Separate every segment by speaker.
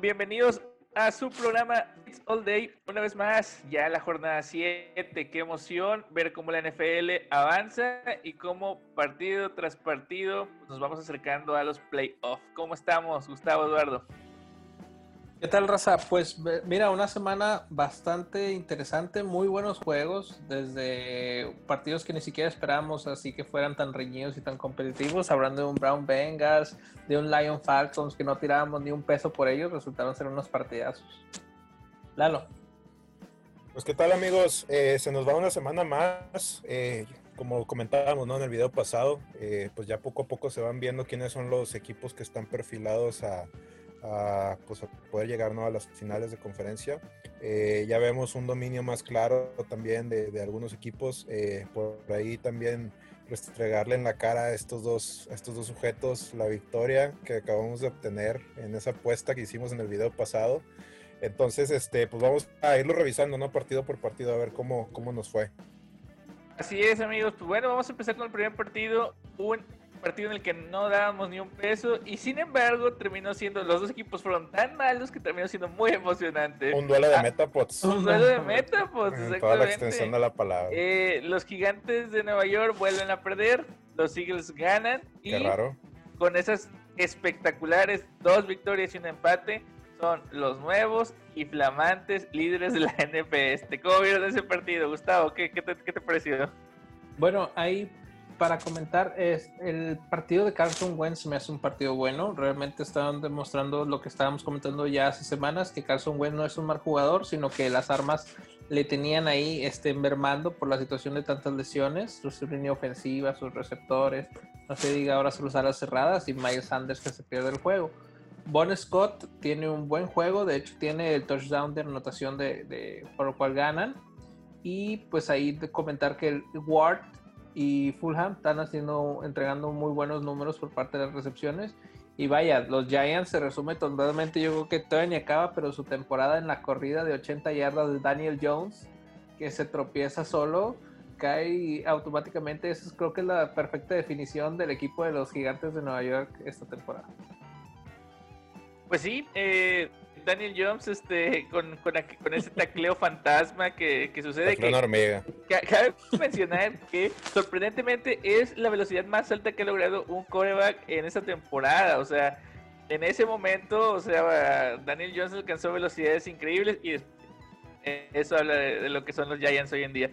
Speaker 1: bienvenidos a su programa It's All Day. Una vez más, ya la jornada 7. Qué emoción ver cómo la NFL avanza y cómo partido tras partido nos vamos acercando a los playoffs. ¿Cómo estamos, Gustavo Eduardo?
Speaker 2: ¿Qué tal, Raza? Pues mira, una semana bastante interesante, muy buenos juegos, desde partidos que ni siquiera esperábamos así que fueran tan reñidos y tan competitivos, hablando de un Brown Bengals, de un Lion Falcons que no tirábamos ni un peso por ellos, resultaron ser unos partidazos. Lalo.
Speaker 3: Pues qué tal amigos, eh, se nos va una semana más, eh, como comentábamos ¿no? en el video pasado, eh, pues ya poco a poco se van viendo quiénes son los equipos que están perfilados a a, pues, poder llegar ¿no? a las finales de conferencia. Eh, ya vemos un dominio más claro también de, de algunos equipos. Eh, por ahí también restregarle en la cara a estos, dos, a estos dos sujetos la victoria que acabamos de obtener en esa apuesta que hicimos en el video pasado. Entonces, este, pues vamos a irlo revisando, ¿no? Partido por partido, a ver cómo, cómo nos fue.
Speaker 1: Así es, amigos. Pues bueno, vamos a empezar con el primer partido. Un partido en el que no dábamos ni un peso y sin embargo terminó siendo, los dos equipos fueron tan malos que terminó siendo muy emocionante.
Speaker 3: Un duelo de ah, Metapods.
Speaker 1: Un duelo de Metapods,
Speaker 3: exactamente. Toda la extensión de la palabra.
Speaker 1: Eh, los gigantes de Nueva York vuelven a perder, los Eagles ganan y con esas espectaculares dos victorias y un empate son los nuevos y flamantes líderes de la NFS. ¿Cómo vieron ese partido, Gustavo? ¿Qué, qué, te, qué te pareció?
Speaker 2: Bueno, ahí para comentar, es, el partido de Carson Wentz me hace un partido bueno. Realmente estaban demostrando lo que estábamos comentando ya hace semanas, que Carson Wentz no es un mal jugador, sino que las armas le tenían ahí este, envermando por la situación de tantas lesiones, su línea ofensiva, sus receptores, no se diga ahora sus alas cerradas y Miles Sanders que se pierde el juego. Bon Scott tiene un buen juego, de hecho tiene el touchdown de anotación de, de, por lo cual ganan. Y pues ahí de comentar que el Ward y Fulham están haciendo, entregando muy buenos números por parte de las recepciones. Y vaya, los Giants se resume totalmente, yo creo que todavía ni acaba, pero su temporada en la corrida de 80 yardas de Daniel Jones, que se tropieza solo, cae automáticamente. Eso creo que es la perfecta definición del equipo de los gigantes de Nueva York esta temporada.
Speaker 1: Pues sí, eh, Daniel Jones este, con, con, ese tacleo fantasma que, que sucede.
Speaker 3: Que, hormiga.
Speaker 1: cabe mencionar que sorprendentemente es la velocidad más alta que ha logrado un coreback en esta temporada. O sea, en ese momento, o sea, Daniel Jones alcanzó velocidades increíbles y eso habla de, lo que son los Giants hoy en día.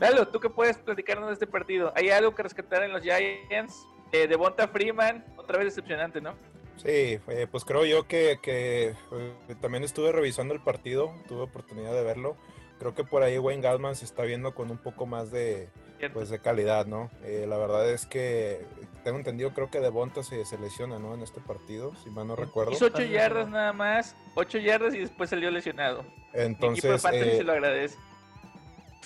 Speaker 1: Lalo, ¿tú qué puedes platicarnos de este partido? ¿Hay algo que rescatar en los Giants? Eh, de Bonta Freeman, otra vez decepcionante, ¿no?
Speaker 3: Sí, pues creo yo que, que eh, también estuve revisando el partido, tuve oportunidad de verlo. Creo que por ahí Wayne Gallman se está viendo con un poco más de, pues, de calidad, ¿no? Eh, la verdad es que tengo entendido, creo que Devonta se, se lesiona, ¿no? En este partido, si mal no recuerdo.
Speaker 1: Hizo 8 yardas nada más, 8 yardas y después salió lesionado.
Speaker 3: Entonces, eh,
Speaker 1: se lo agradece.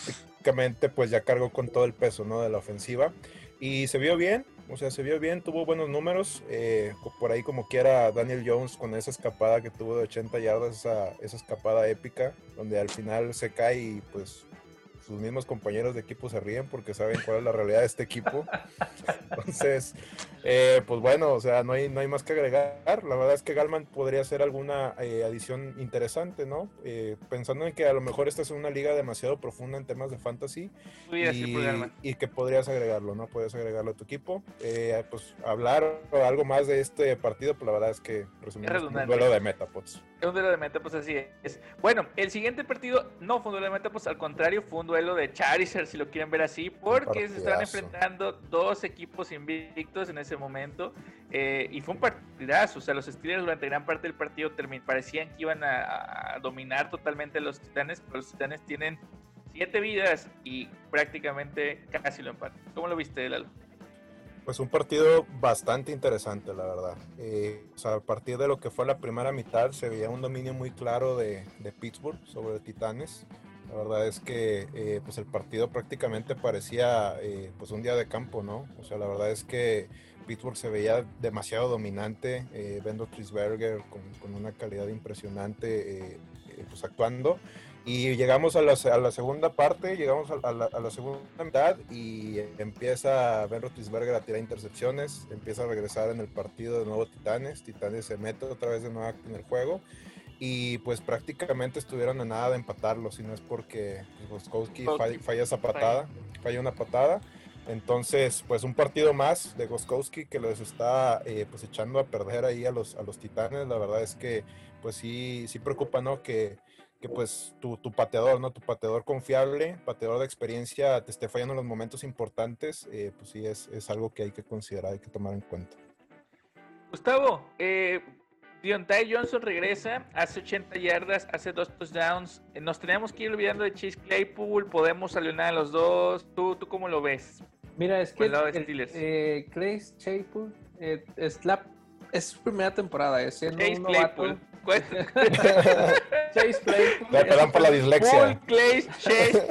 Speaker 3: Prácticamente, pues ya cargó con todo el peso, ¿no? De la ofensiva. Y se vio bien, o sea, se vio bien, tuvo buenos números. Eh, por ahí, como quiera, Daniel Jones con esa escapada que tuvo de 80 yardas, esa, esa escapada épica, donde al final se cae y pues sus mismos compañeros de equipo se ríen porque saben cuál es la realidad de este equipo. Entonces, eh, pues bueno, o sea, no hay, no hay más que agregar. La verdad es que Galman podría ser alguna eh, adición interesante, ¿no? Eh, pensando en que a lo mejor esta es una liga demasiado profunda en temas de fantasy y, que podrías agregarlo, ¿no? Puedes agregarlo a tu equipo. pues hablar algo más de este partido, pues la verdad es que resumimos un duelo de Metapods.
Speaker 1: Es un duelo de Metapods, así es. Bueno, el siguiente partido no fue un duelo de Metapods, al contrario, fue un duelo de Charizard, si lo quieren ver así, porque se están enfrentando dos equipos invictos en ese momento. Eh, y fue un partidazo. O sea, los Steelers durante gran parte del partido parecían que iban a, dominar totalmente a los Titanes, pero los Titanes tienen siete vidas y prácticamente casi lo empatan. ¿Cómo lo viste, Lalo?
Speaker 3: Pues un partido bastante interesante, la verdad. Eh, o sea, a partir de lo que fue la primera mitad, se veía un dominio muy claro de, de Pittsburgh sobre Titanes. La verdad es que eh, pues el partido prácticamente parecía eh, pues un día de campo, ¿no? O sea, la verdad es que Pittsburgh se veía demasiado dominante, eh, Bendo Trisberger con, con, una calidad impresionante, eh, pues, actuando. Y llegamos a la, a la segunda parte, llegamos a la, a la, segunda mitad y empieza Ben Roethlisberger a tirar intercepciones, empieza a regresar en el partido de nuevo Titanes, Titanes se mete otra vez de nuevo en el juego y pues prácticamente estuvieron a nada de empatarlo, si no es porque Goskowski falla, esa patada, falla una patada. Entonces, pues un partido más de Goskowski que les está eh, pues echando a perder ahí a los, a los titanes. La verdad es que pues sí, sí preocupa, ¿no? Que, que pues tu, tu, pateador, ¿no? Tu pateador confiable, pateador de experiencia, te esté fallando en los momentos importantes, eh, pues sí es, es, algo que hay que considerar, hay que tomar en cuenta.
Speaker 1: Gustavo, eh, Deontay Johnson regresa, hace 80 yardas, hace dos touchdowns. Eh, nos tenemos que ir olvidando de Chase Claypool, podemos saludar a los dos. ¿Tú, ¿Tú cómo lo ves?
Speaker 2: Mira, es que eh, Clay Claypool eh, es, la, es su primera temporada, es siendo Chase un Claypool.
Speaker 3: Chase Claypool. perdón por la dislexia.
Speaker 1: Clay, Chase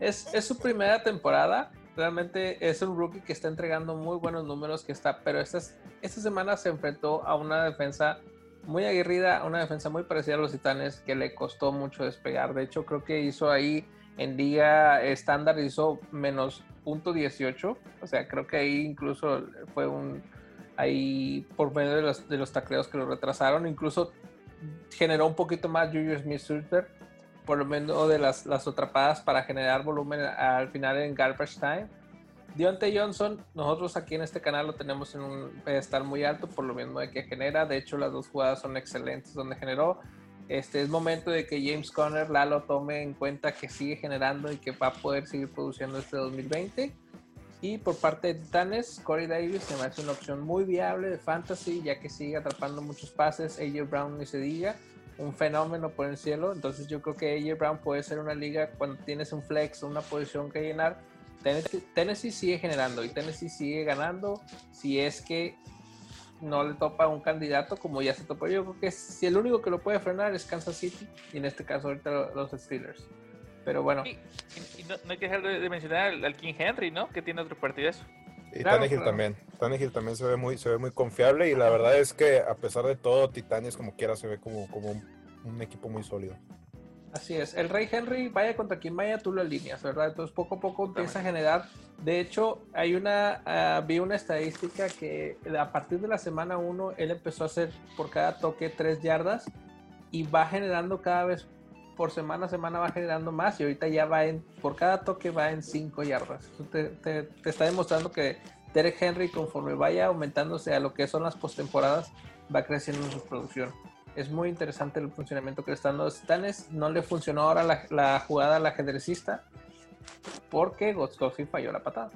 Speaker 2: es, es su primera temporada realmente es un rookie que está entregando muy buenos números, que está, pero esta, esta semana se enfrentó a una defensa muy aguerrida, una defensa muy parecida a los Titanes que le costó mucho despegar. De hecho, creo que hizo ahí en liga estándar hizo menos punto 18, o sea, creo que ahí incluso fue un ahí por medio de los, de los tacleos que lo retrasaron, incluso generó un poquito más Julius Smith-Schuster por lo menos de las, las atrapadas para generar volumen al final en garbage time. Dionte Johnson, nosotros aquí en este canal lo tenemos en un pedestal muy alto por lo mismo de que genera. De hecho, las dos jugadas son excelentes donde generó. Este es momento de que James Conner, Lalo, tome en cuenta que sigue generando y que va a poder seguir produciendo este 2020. Y por parte de Titanes, Corey Davis se me hace una opción muy viable de fantasy, ya que sigue atrapando muchos pases. AJ Brown ni se diga un fenómeno por el cielo. Entonces yo creo que AJ Brown puede ser una liga cuando tienes un flex, una posición que llenar. Tennessee, sigue generando y Tennessee sigue ganando si es que no le topa un candidato como ya se topó. Yo creo que si el único que lo puede frenar es Kansas City y en este caso ahorita los Steelers. Pero bueno.
Speaker 1: Y, no, hay que dejar de, mencionar al, King Henry, ¿no? Que tiene otro partidazo.
Speaker 3: Y claro, también. Tannehill también se ve muy, se ve muy confiable y la verdad es que a pesar de todo, Titanes como quiera se ve como, como un, equipo muy sólido.
Speaker 2: Así es, el Rey Henry, vaya contra quien vaya, tú lo alineas, ¿verdad? Entonces poco a poco empieza a generar. De hecho, hay una, ah, vi una estadística que a partir de la semana 1, él empezó a hacer por cada toque 3 yardas y va generando cada vez por semana a semana va generando más y ahorita ya va en, por cada toque va en 5 yardas. te, está demostrando que Derek Henry, conforme vaya aumentándose a lo que son las postemporadas, va creciendo en su producción. Es muy interesante el funcionamiento que le están los Titanes. No le funcionó ahora la, jugada al ajedrecista porque Gotkowski falló la patada.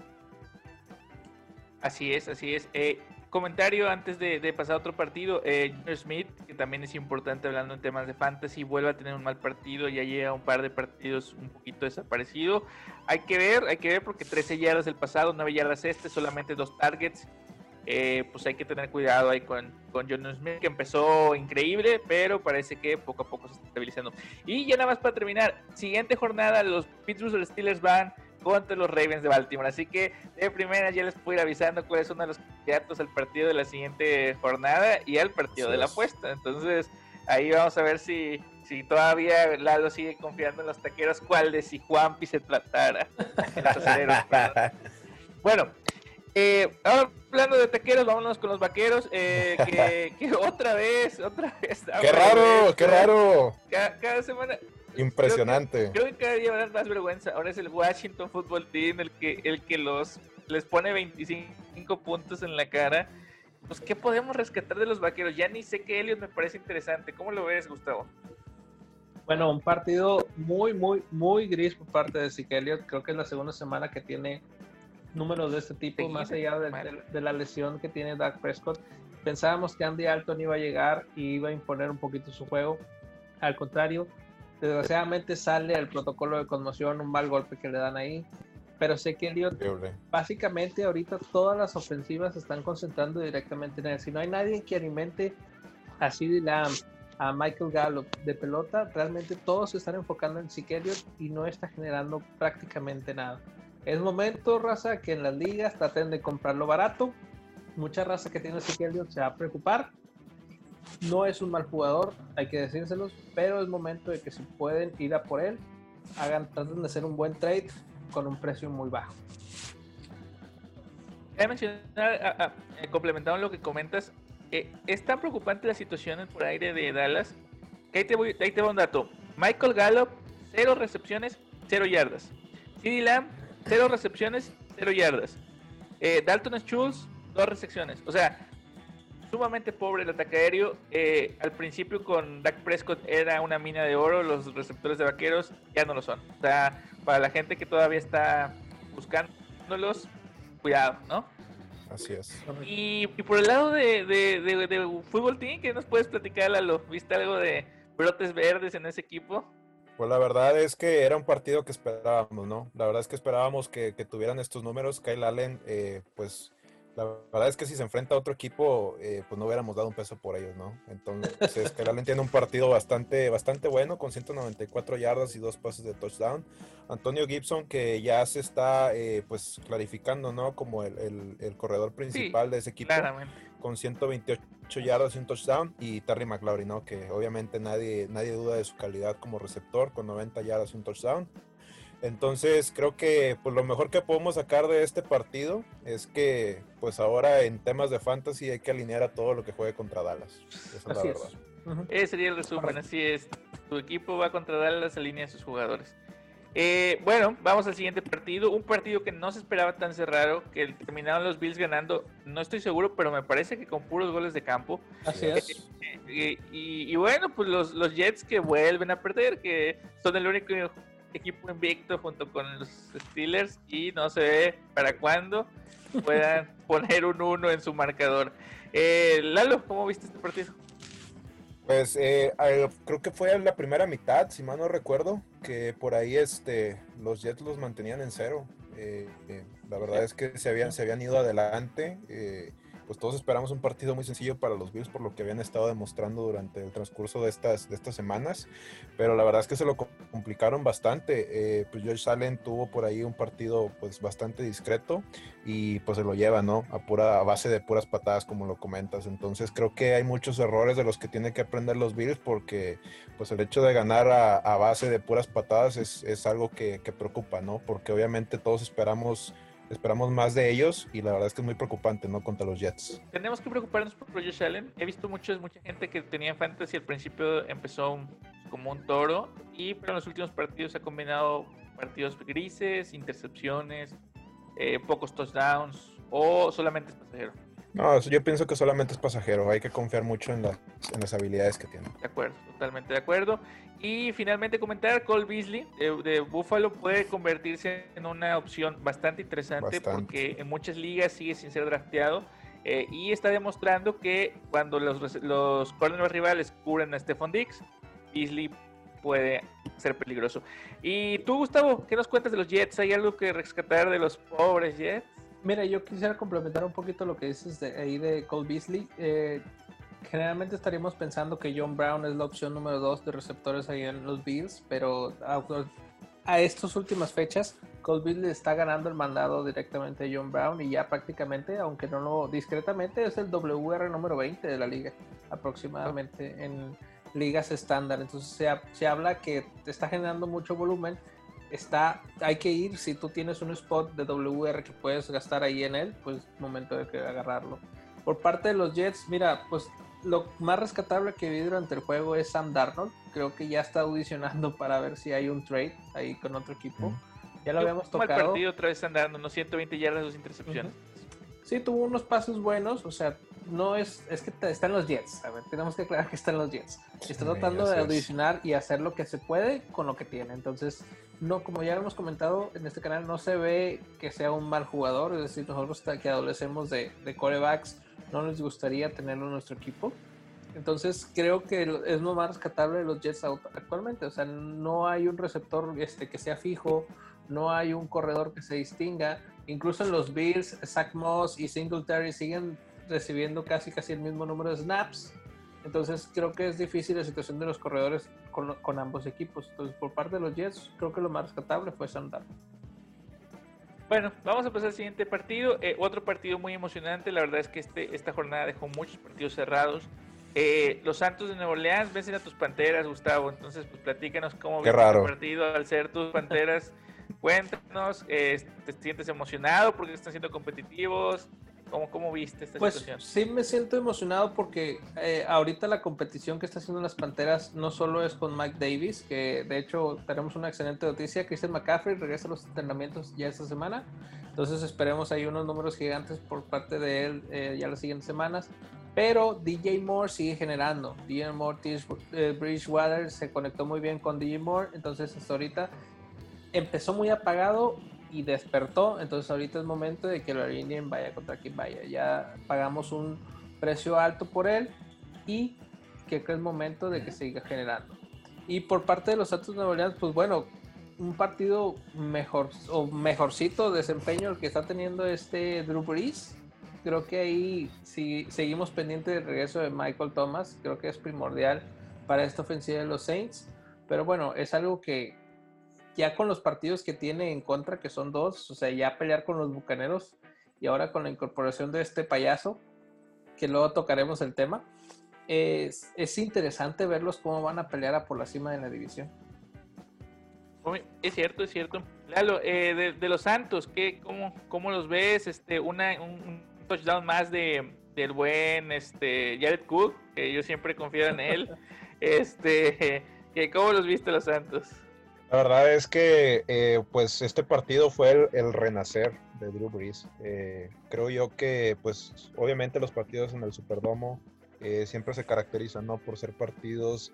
Speaker 1: Así es, así es. Eh, comentario antes de, pasar a otro partido. Eh, Smith, que también es importante hablando en temas de fantasy, vuelve a tener un mal partido. Ya llega un par de partidos un poquito desaparecido. Hay que ver, hay que ver porque 13 yardas el pasado, 9 yardas este, solamente dos targets. Eh, pues hay que tener cuidado ahí con, con John Smith, que empezó increíble, pero parece que poco a poco se está estabilizando. Y ya nada más para terminar, siguiente jornada, los Pittsburgh Steelers van contra los Ravens de Baltimore. Así que de primera ya les puedo ir avisando cuáles son los candidatos al partido de la siguiente jornada y al partido de la apuesta. Entonces ahí vamos a ver si, si todavía Lalo sigue confiando en los taqueros, cuál de si Juanpi se tratara. bueno, eh, ahora hablando de taqueros, vámonos con los vaqueros. Eh, que, otra vez, otra vez.
Speaker 3: ¡Qué raro! ¡Qué raro!
Speaker 1: cada semana
Speaker 3: Impresionante.
Speaker 1: Creo que, cada día va a dar más vergüenza. Ahora es el Washington Football Team el que, el que los les pone 25 puntos en la cara. Pues, ¿qué podemos rescatar de los vaqueros? Ya ni sé que Elliot me parece interesante. ¿Cómo lo ves, Gustavo?
Speaker 2: Bueno, un partido muy, muy, muy gris por parte de Zeke Elliott. Creo que es la segunda semana que tiene números de este tipo, más allá de, de, la lesión que tiene Doug Prescott. Pensábamos que Andy Alton iba a llegar y iba a imponer un poquito su juego. Al contrario, Desgraciadamente sale el protocolo de conmoción, un mal golpe que le dan ahí. Pero sé que Elliot, básicamente ahorita todas las ofensivas se están concentrando directamente en él. Si no hay nadie que alimente a CD Lamb, a Michael Gallup de pelota, realmente todos se están enfocando en Zeke y no está generando prácticamente nada. Es momento, raza, que en las ligas traten de comprarlo barato. Mucha raza que tiene Zeke se va a preocupar no es un mal jugador, hay que decírselos, pero es momento de que si pueden ir a por él, hagan, traten de hacer un buen trade con un precio muy bajo.
Speaker 1: Voy mencionar, eh, complementando lo que comentas, eh, es tan preocupante la situación por aire de Dallas que ahí te, voy, ahí te un dato. Michael Gallup, cero recepciones, cero yardas. CeeDee Lamb, cero recepciones, cero yardas. Eh, Dalton Schultz, dos recepciones. O sea, sumamente pobre el ataque aéreo. Eh, al principio con Dak Prescott era una mina de oro, los receptores de vaqueros ya no lo son. O sea, para la gente que todavía está buscándolos, cuidado, ¿no?
Speaker 3: Así es.
Speaker 1: Y, por el lado de, de, fútbol team, ¿qué nos puedes platicar, Lalo? ¿Viste algo de brotes verdes en ese equipo?
Speaker 3: Pues la verdad es que era un partido que esperábamos, ¿no? La verdad es que esperábamos que, tuvieran estos números. Kyle Allen, eh, pues la verdad es que si se enfrenta a otro equipo, eh, pues no hubiéramos dado un peso por ellos, ¿no? Entonces, que Allen tiene un partido bastante, bastante bueno, con 194 yardas y dos pases de touchdown. Antonio Gibson, que ya se está, eh, pues, clarificando, ¿no? Como el, corredor principal de ese equipo, con 128 yardas y un touchdown. Y Terry McLaurin, ¿no? Que obviamente nadie, nadie duda de su calidad como receptor, con 90 yardas y un touchdown. Entonces creo que pues, lo mejor que podemos sacar de este partido es que pues ahora en temas de fantasy hay que alinear a todo lo que juegue contra Dallas. Esa es la verdad.
Speaker 1: Ese sería el resumen, así es. Tu equipo va contra Dallas, alinea a sus jugadores. Eh, bueno, vamos al siguiente partido. Un partido que no se esperaba tan cerrado, que terminaron los Bills ganando. No estoy seguro, pero me parece que con puros goles de campo.
Speaker 2: Así es.
Speaker 1: Eh, y, y, bueno, pues los, los Jets que vuelven a perder, que son el único equipo invicto junto con los Steelers y no se ve para cuándo puedan poner un 1 en su marcador. Eh, Lalo, ¿cómo viste este partido?
Speaker 3: Pues eh, creo que fue en la primera mitad, si mal no recuerdo, que por ahí este, los Jets los mantenían en cero. Eh, la verdad es que se habían, se habían ido adelante pues todos esperamos un partido muy sencillo para los Bills por lo que habían estado demostrando durante el transcurso de estas, de estas semanas, pero la verdad es que se lo complicaron bastante. Eh, pues George Allen tuvo por ahí un partido pues bastante discreto y pues se lo lleva, ¿no? A, pura, a base de puras patadas como lo comentas. Entonces creo que hay muchos errores de los que tienen que aprender los Bills porque pues el hecho de ganar a, base de puras patadas es, es algo que, que preocupa, ¿no? Porque obviamente todos esperamos esperamos más de ellos y la verdad es que es muy preocupante, ¿no? Contra los Jets.
Speaker 1: Tenemos que preocuparnos por Josh Allen. He visto muchos, mucha gente que tenía fantasy al principio empezó como un toro y pero en los últimos partidos ha combinado partidos grises, intercepciones, eh, pocos touchdowns o solamente es pasajero.
Speaker 3: No, yo pienso que solamente es pasajero. Hay que confiar mucho en, en las habilidades que tiene.
Speaker 1: De acuerdo, totalmente de acuerdo. Y finalmente comentar, Cole Beasley de, Buffalo puede convertirse en una opción bastante interesante porque en muchas ligas sigue sin ser drafteado. Eh, y está demostrando que cuando los, los rivales cubren a Stephon Dix, Beasley puede ser peligroso. Y tú, Gustavo, ¿qué nos cuentas de los Jets? ¿Hay algo que rescatar de los pobres Jets?
Speaker 2: Mira, yo quisiera complementar un poquito lo que dices de ahí de Cole Beasley. Eh, generalmente estaríamos pensando que John Brown es la opción número dos de receptores ahí en los Bills, pero a, estas últimas fechas, Cole Beasley está ganando el mandado directamente a John Brown y ya prácticamente, aunque no lo discretamente, es el WR número 20 de la liga, aproximadamente en ligas estándar. Entonces se, se habla que está generando mucho volumen está, hay que ir, si tú tienes un spot de WR que puedes gastar ahí en él, pues momento de que agarrarlo. Por parte de los Jets, mira, pues lo más rescatable que vi durante el juego es Sam Darnold. Creo que ya está audicionando para ver si hay un trade ahí con otro equipo. Ya lo habíamos tocado.
Speaker 1: el partido otra vez Sam Darnold, unos 120 yardas, dos intercepciones.
Speaker 2: Sí, tuvo unos pasos buenos, o sea, no es, es que están los Jets. A ver, tenemos que aclarar que están los Jets. Está tratando de audicionar y hacer lo que se puede con lo que tiene. Entonces, no, como ya hemos comentado en este canal, no se ve que sea un mal jugador. Es decir, nosotros que adolecemos de, de corebacks, no nos gustaría tenerlo en nuestro equipo. Entonces creo que es lo más rescatable de los Jets actualmente. O sea, no hay un receptor este, que sea fijo, no hay un corredor que se distinga. Incluso en los Bills, Zach Moss y Singletary siguen recibiendo casi casi el mismo número de snaps. Entonces creo que es difícil la situación de los corredores con, ambos equipos. Entonces por parte de los Jets creo que lo más rescatable fue Sandar.
Speaker 1: Bueno, vamos a pasar al siguiente partido. Eh, otro partido muy emocionante. La verdad es que este, esta jornada dejó muchos partidos cerrados. Eh, los Santos de Nueva Orleans vencen a tus Panteras, Gustavo. Entonces, pues platícanos cómo
Speaker 3: viste el
Speaker 1: partido al ser tus Panteras. Cuéntanos, eh, ¿te sientes emocionado porque están siendo competitivos? ¿Cómo, cómo viste esta
Speaker 2: pues,
Speaker 1: situación?
Speaker 2: Sí, me siento emocionado porque eh, ahorita la competición que está haciendo las Panteras no solo es con Mike Davis, que de hecho tenemos una excelente noticia. Christian McCaffrey regresa a los entrenamientos ya esta semana. Entonces esperemos ahí unos números gigantes por parte de él eh, ya las siguientes semanas. Pero DJ Moore sigue generando. DJ Moore, eh, Bridgewater se conectó muy bien con DJ Moore. Entonces hasta ahorita empezó muy apagado y despertó. Entonces ahorita es momento de que la línea vaya contra quien vaya. Ya pagamos un precio alto por él y que es momento de que siga generando. Y por parte de los Santos Nueva Orleans, pues bueno, un partido mejor o mejorcito desempeño el que está teniendo este Drew Brees. Creo que ahí si seguimos pendiente del regreso de Michael Thomas. Creo que es primordial para esta ofensiva de los Saints. Pero bueno, es algo que ya con los partidos que tiene en contra, que son dos, o sea, ya pelear con los bucaneros y ahora con la incorporación de este payaso, que luego tocaremos el tema, es, es interesante verlos cómo van a pelear a por la cima de la división.
Speaker 1: Es cierto, es cierto. Eh, de, los Santos, ¿qué, cómo, cómo, los ves? Este, una, un, touchdown más de, del buen este, Jared Cook, que yo siempre confío en él. este, ¿Cómo los viste los Santos?
Speaker 3: La verdad es que eh, pues este partido fue el, renacer de Drew Brees. Eh, creo yo que pues obviamente los partidos en el Superdomo eh, siempre se caracterizan ¿no? por ser partidos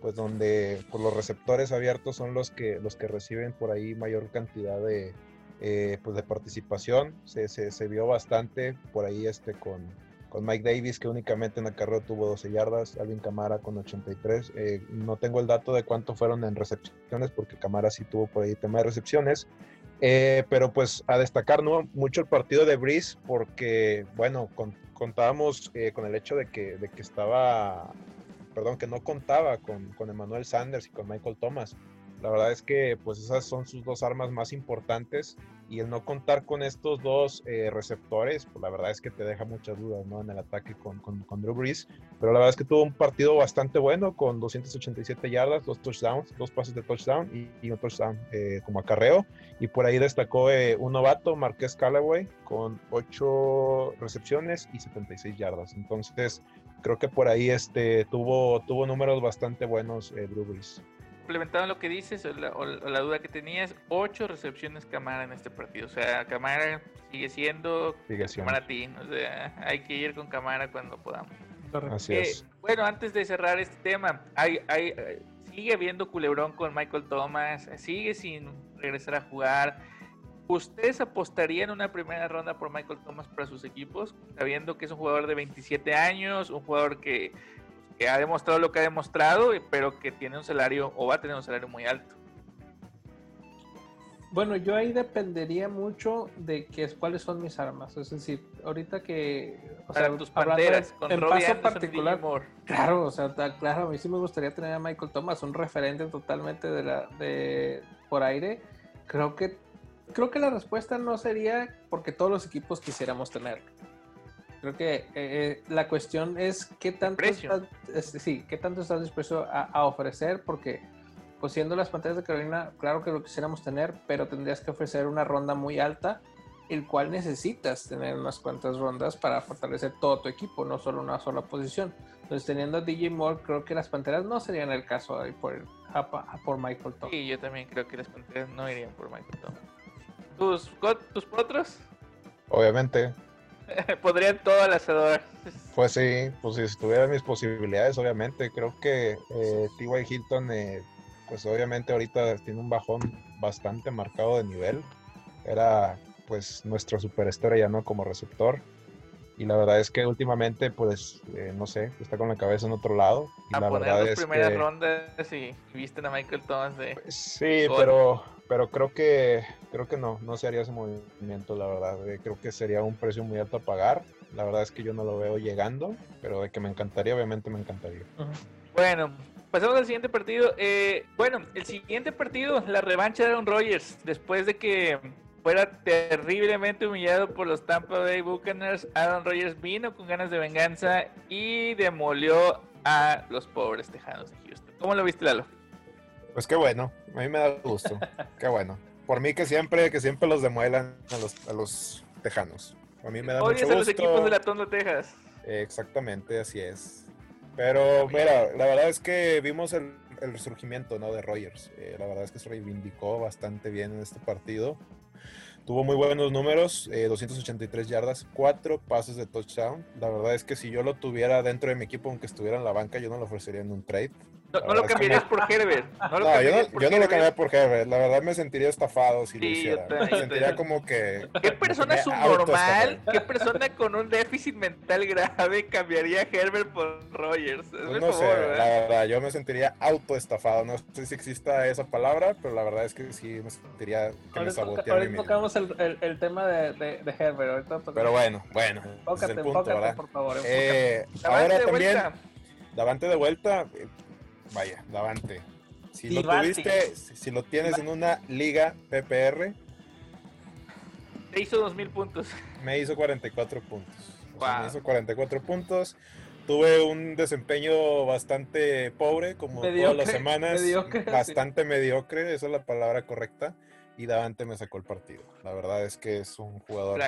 Speaker 3: pues donde pues, los receptores abiertos son los que los que reciben por ahí mayor cantidad de pues de participación. Se, se, se vio bastante por ahí este con con Mike Davis, que únicamente en la carrera tuvo 12 yardas, Alvin Camara con 83. Eh, no tengo el dato de cuánto fueron en recepciones, porque Camara sí tuvo por ahí tema de recepciones. Eh, pero pues a destacar ¿no? mucho el partido de Breeze, porque, bueno, contábamos eh, con el hecho de que, de que estaba, perdón, que no contaba con, con Emmanuel Sanders y con Michael Thomas. La verdad es que pues esas son sus dos armas más importantes y el no contar con estos dos eh, receptores, pues la verdad es que te deja muchas dudas ¿no? en el ataque con, con, con, Drew Brees. Pero la verdad es que tuvo un partido bastante bueno con 287 yardas, dos touchdowns, dos pases de touchdown y, un touchdown eh, como acarreo. Y por ahí destacó eh, un novato, Marqués Callaway, con 8 recepciones y 76 yardas. Entonces creo que por ahí este, tuvo, tuvo números bastante buenos Drew Brees
Speaker 1: complementando lo que dices, o la, duda que tenías, ocho recepciones Camara en este partido. O sea, Camara sigue siendo Camaratín. O sea, hay que ir con Camara cuando podamos.
Speaker 3: Así eh, es.
Speaker 1: Bueno, antes de cerrar este tema, hay, hay, sigue habiendo culebrón con Michael Thomas, sigue sin regresar a jugar. ¿Ustedes apostarían una primera ronda por Michael Thomas para sus equipos, sabiendo que es un jugador de 27 años, un jugador que que ha demostrado lo que ha demostrado, pero que tiene un salario o va a tener un salario muy alto.
Speaker 2: Bueno, yo ahí dependería mucho de que, cuáles son mis armas. Es decir, ahorita que.
Speaker 1: O Para sea, tus panteras, con
Speaker 2: en paso particular. Claro, o sea, claro, a mí sí me gustaría tener a Michael Thomas, un referente totalmente de la, de, por aire. Creo que, creo que la respuesta no sería porque todos los equipos quisiéramos tener. Creo que eh, eh, la cuestión es qué tanto, estás, sí, qué tanto estás dispuesto a, ofrecer, porque pues siendo las pantallas de Carolina, claro que lo quisiéramos tener, pero tendrías que ofrecer una ronda muy alta, el cual necesitas tener unas cuantas rondas para fortalecer todo tu equipo, no solo una sola posición. Entonces, teniendo a DJ Moore, creo que las panteras no serían el caso ahí por, por Michael Thomas.
Speaker 1: Sí, yo también creo que las panteras no irían por Michael Thomas. ¿Tus, tus potros?
Speaker 3: Obviamente.
Speaker 1: Podrían todas las adorar.
Speaker 3: Pues sí, pues si estuvieran mis posibilidades, obviamente. Creo que eh, T.Y. Hilton, eh, pues obviamente ahorita tiene un bajón bastante marcado de nivel. Era pues nuestra superestrella, ¿no? Como receptor. Y la verdad es que últimamente, pues, eh, no sé, está con la cabeza en otro lado. Y
Speaker 1: a
Speaker 3: la
Speaker 1: poner
Speaker 3: verdad
Speaker 1: las primeras rondas y viste a Michael Thomas de...
Speaker 3: Pues sí, pero pero creo que creo que no, no se haría ese movimiento, la verdad. Creo que sería un precio muy alto a pagar. La verdad es que yo no lo veo llegando, pero de que me encantaría, obviamente me encantaría.
Speaker 1: Bueno, pasamos al siguiente partido. Eh, bueno, el siguiente partido, la revancha de Aaron Rodgers, después de que fuera terriblemente humillado por los Tampa Bay Buccaneers, Aaron Rodgers vino con ganas de venganza y demolió a los pobres Tejanos de Houston. ¿Cómo lo viste, Lalo?
Speaker 3: Pues qué bueno, a mí me da gusto, qué bueno. Por mí que siempre, que siempre los demuelan a los, a los Tejanos. A mí me da mucho gusto. a los
Speaker 1: equipos de la Tondo, Texas.
Speaker 3: exactamente, así es. Pero mira, la verdad es que vimos el, resurgimiento ¿no? de Rogers. Eh, la verdad es que se reivindicó bastante bien en este partido. Tuvo muy buenos números, 283 eh, yardas, 4 pases de touchdown. La verdad es que si yo lo tuviera dentro de mi equipo, aunque estuviera en la banca, yo no lo ofrecería en un trade.
Speaker 1: No, lo cambiarías por Herbert.
Speaker 3: No, lo yo, no, yo no, lo cambiaría por Herbert. La verdad me sentiría estafado si lo hiciera. me sentiría como que.
Speaker 1: ¿Qué persona subnormal? ¿Qué persona con un déficit mental grave cambiaría a Herbert por Rogers?
Speaker 3: Pues no sé, la verdad, yo me sentiría autoestafado. No sé si exista esa palabra, pero la verdad es que sí me sentiría que me saboteara.
Speaker 2: Ahorita tocamos el, el, tema de, de, Herbert.
Speaker 3: pero bueno, bueno.
Speaker 2: Pócate, es punto, por favor.
Speaker 3: Eh, ahora también. Davante de vuelta, vaya, Davante. Si lo tuviste, si, lo tienes en una liga PPR.
Speaker 1: Te hizo 2000 puntos.
Speaker 3: Me hizo 44 puntos. me hizo 44 puntos. Tuve un desempeño bastante pobre, como todas las semanas. bastante mediocre, esa es la palabra correcta. Y Davante me sacó el partido. La verdad es que es un jugador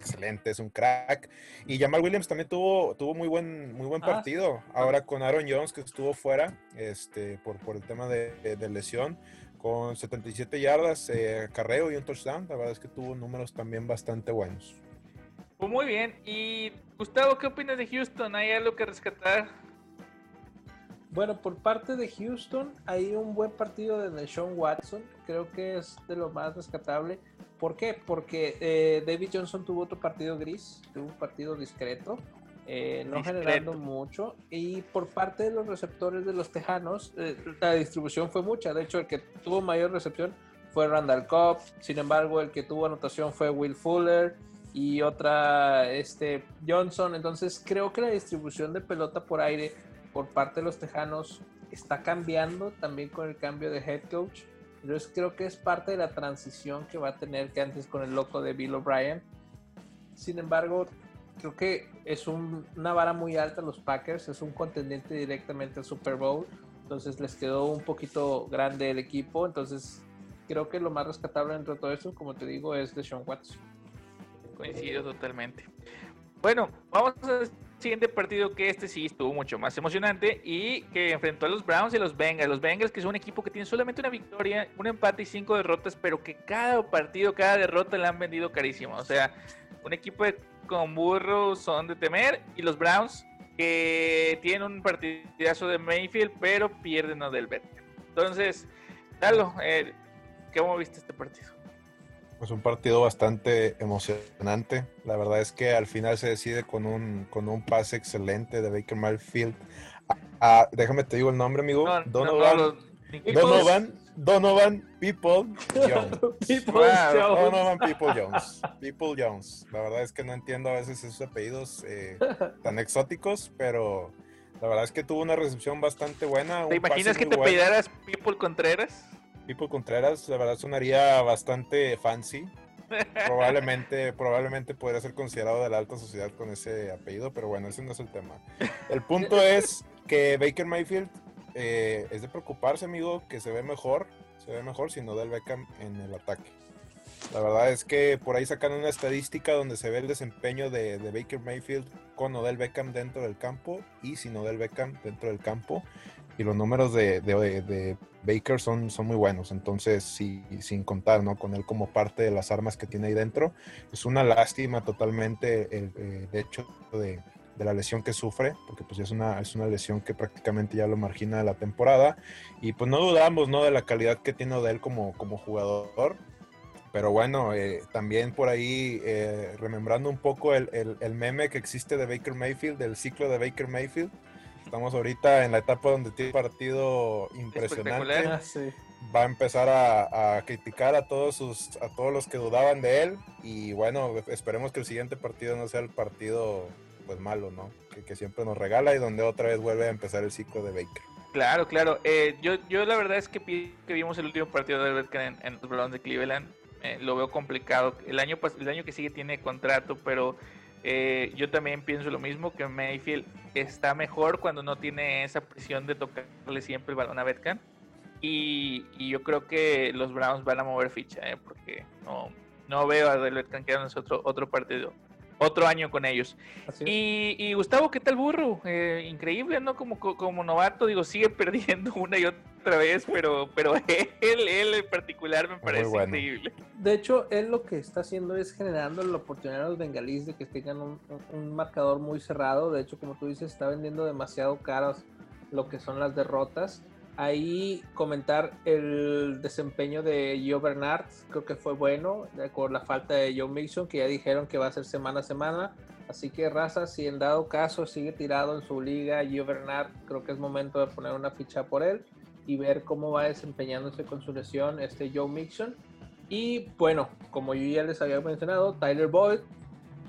Speaker 3: excelente, es un crack. Y Jamal Williams también tuvo, tuvo muy buen, muy buen ah, partido. Ahora con Aaron Jones, que estuvo fuera este, por, por el tema de, lesión, con 77 yardas, eh, carreo y un touchdown. La verdad es que tuvo números también bastante buenos.
Speaker 1: Pues muy bien. Y Gustavo, ¿qué opinas de Houston? ¿Hay algo que rescatar?
Speaker 2: Bueno, por parte de Houston hay un buen partido de Deshaun Watson. Creo que es de lo más rescatable. ¿Por qué? Porque eh, David Johnson tuvo otro partido gris, tuvo un partido discreto, eh, no generando mucho. Y por parte de los receptores de los Tejanos, eh, la distribución fue mucha. De hecho, el que tuvo mayor recepción fue Randall Cobb. Sin embargo, el que tuvo anotación fue Will Fuller y otra este Johnson. Entonces, creo que la distribución de pelota por aire por parte de los Tejanos está cambiando también con el cambio de head coach. Entonces creo que es parte de la transición que va a tener que antes con el loco de Bill O'Brien. Sin embargo, creo que es una vara muy alta los Packers, es un contendiente directamente al Super Bowl, entonces les quedó un poquito grande el equipo, entonces creo que lo más rescatable dentro de todo esto, como te digo, es de Sean Watts.
Speaker 1: Coincido totalmente. Bueno, vamos a siguiente partido que este sí estuvo mucho más emocionante y que enfrentó a los Browns y los Bengals. Los Bengals que es un equipo que tiene solamente una victoria, un empate y cinco derrotas, pero que cada partido, cada derrota le han vendido carísimo. O sea, un equipo con burros son de temer y los Browns que tienen un partidazo de Mayfield, pero pierden a Del Entonces, Dalo, eh, ¿cómo viste este partido?
Speaker 3: Pues un partido bastante emocionante. La verdad es que al final se decide con un, con un pase excelente de Baker Mayfield. déjame te digo el nombre, amigo. Donovan. Donovan. Donovan People Jones. Donovan People Jones. People Jones. La verdad es que no entiendo a veces esos apellidos eh, tan exóticos, pero la verdad es que tuvo una recepción bastante buena.
Speaker 1: ¿Te imaginas que te pidieras People Contreras?
Speaker 3: Pipo Contreras, la verdad sonaría bastante fancy. Probablemente, probablemente podría ser considerado de la alta sociedad con ese apellido, pero bueno, ese no es el tema. El punto es que Baker Mayfield eh, es de preocuparse, amigo, que se ve mejor, se ve mejor si no da el Beckham en el ataque. La verdad es que por ahí sacan una estadística donde se ve el desempeño de, Baker Mayfield con Odell Beckham dentro del campo y sin Odell Beckham dentro del campo y los números de, de, Baker son, son muy buenos. Entonces, sí, sin contar ¿no? con él como parte de las armas que tiene ahí dentro, es una lástima totalmente el, eh, hecho de, de, la lesión que sufre, porque pues es una, es una lesión que prácticamente ya lo margina de la temporada. Y pues no dudamos ¿no? de la calidad que tiene de él como, como jugador. Pero bueno, eh, también por ahí, eh, remembrando un poco el, el, el, meme que existe de Baker Mayfield, del ciclo de Baker Mayfield, Estamos ahorita en la etapa donde tiene un partido impresionante. Ah, Va a empezar a, criticar a todos sus, a todos los que dudaban de él. Y bueno, esperemos que el siguiente partido no sea el partido pues malo, ¿no? Que, siempre nos regala y donde otra vez vuelve a empezar el ciclo de Baker.
Speaker 1: Claro, claro. Eh, yo, yo la verdad es que, que vimos el último partido de Baker en, los Browns de Cleveland eh, lo veo complicado. El año, el año que sigue tiene contrato, pero eh, yo también pienso lo mismo, que Mayfield está mejor cuando no tiene esa presión de tocarle siempre el balón a Betcan. Y, yo creo que los Browns van a mover ficha, ¿eh? porque no, no veo a Betcan quedándose otro, otro partido otro año con ellos. Y, Gustavo, ¿qué tal burro? Eh, increíble, ¿no? Como, como novato, digo, sigue perdiendo una y otra vez, pero, pero él, él en particular me parece increíble.
Speaker 2: De hecho, él lo que está haciendo es generando la oportunidad a los bengalíes de que tengan un, un marcador muy cerrado. De hecho, como tú dices, está vendiendo demasiado caros lo que son las derrotas ahí comentar el desempeño de Joe Bernard, creo que fue bueno, con la falta de Joe Mixon, que ya dijeron que va a ser semana a semana. Así que Raza, si en dado caso sigue tirado en su liga, Joe Bernard, creo que es momento de poner una ficha por él y ver cómo va desempeñándose con su lesión este Joe Mixon. Y bueno, como yo ya les había mencionado, Tyler Boyd,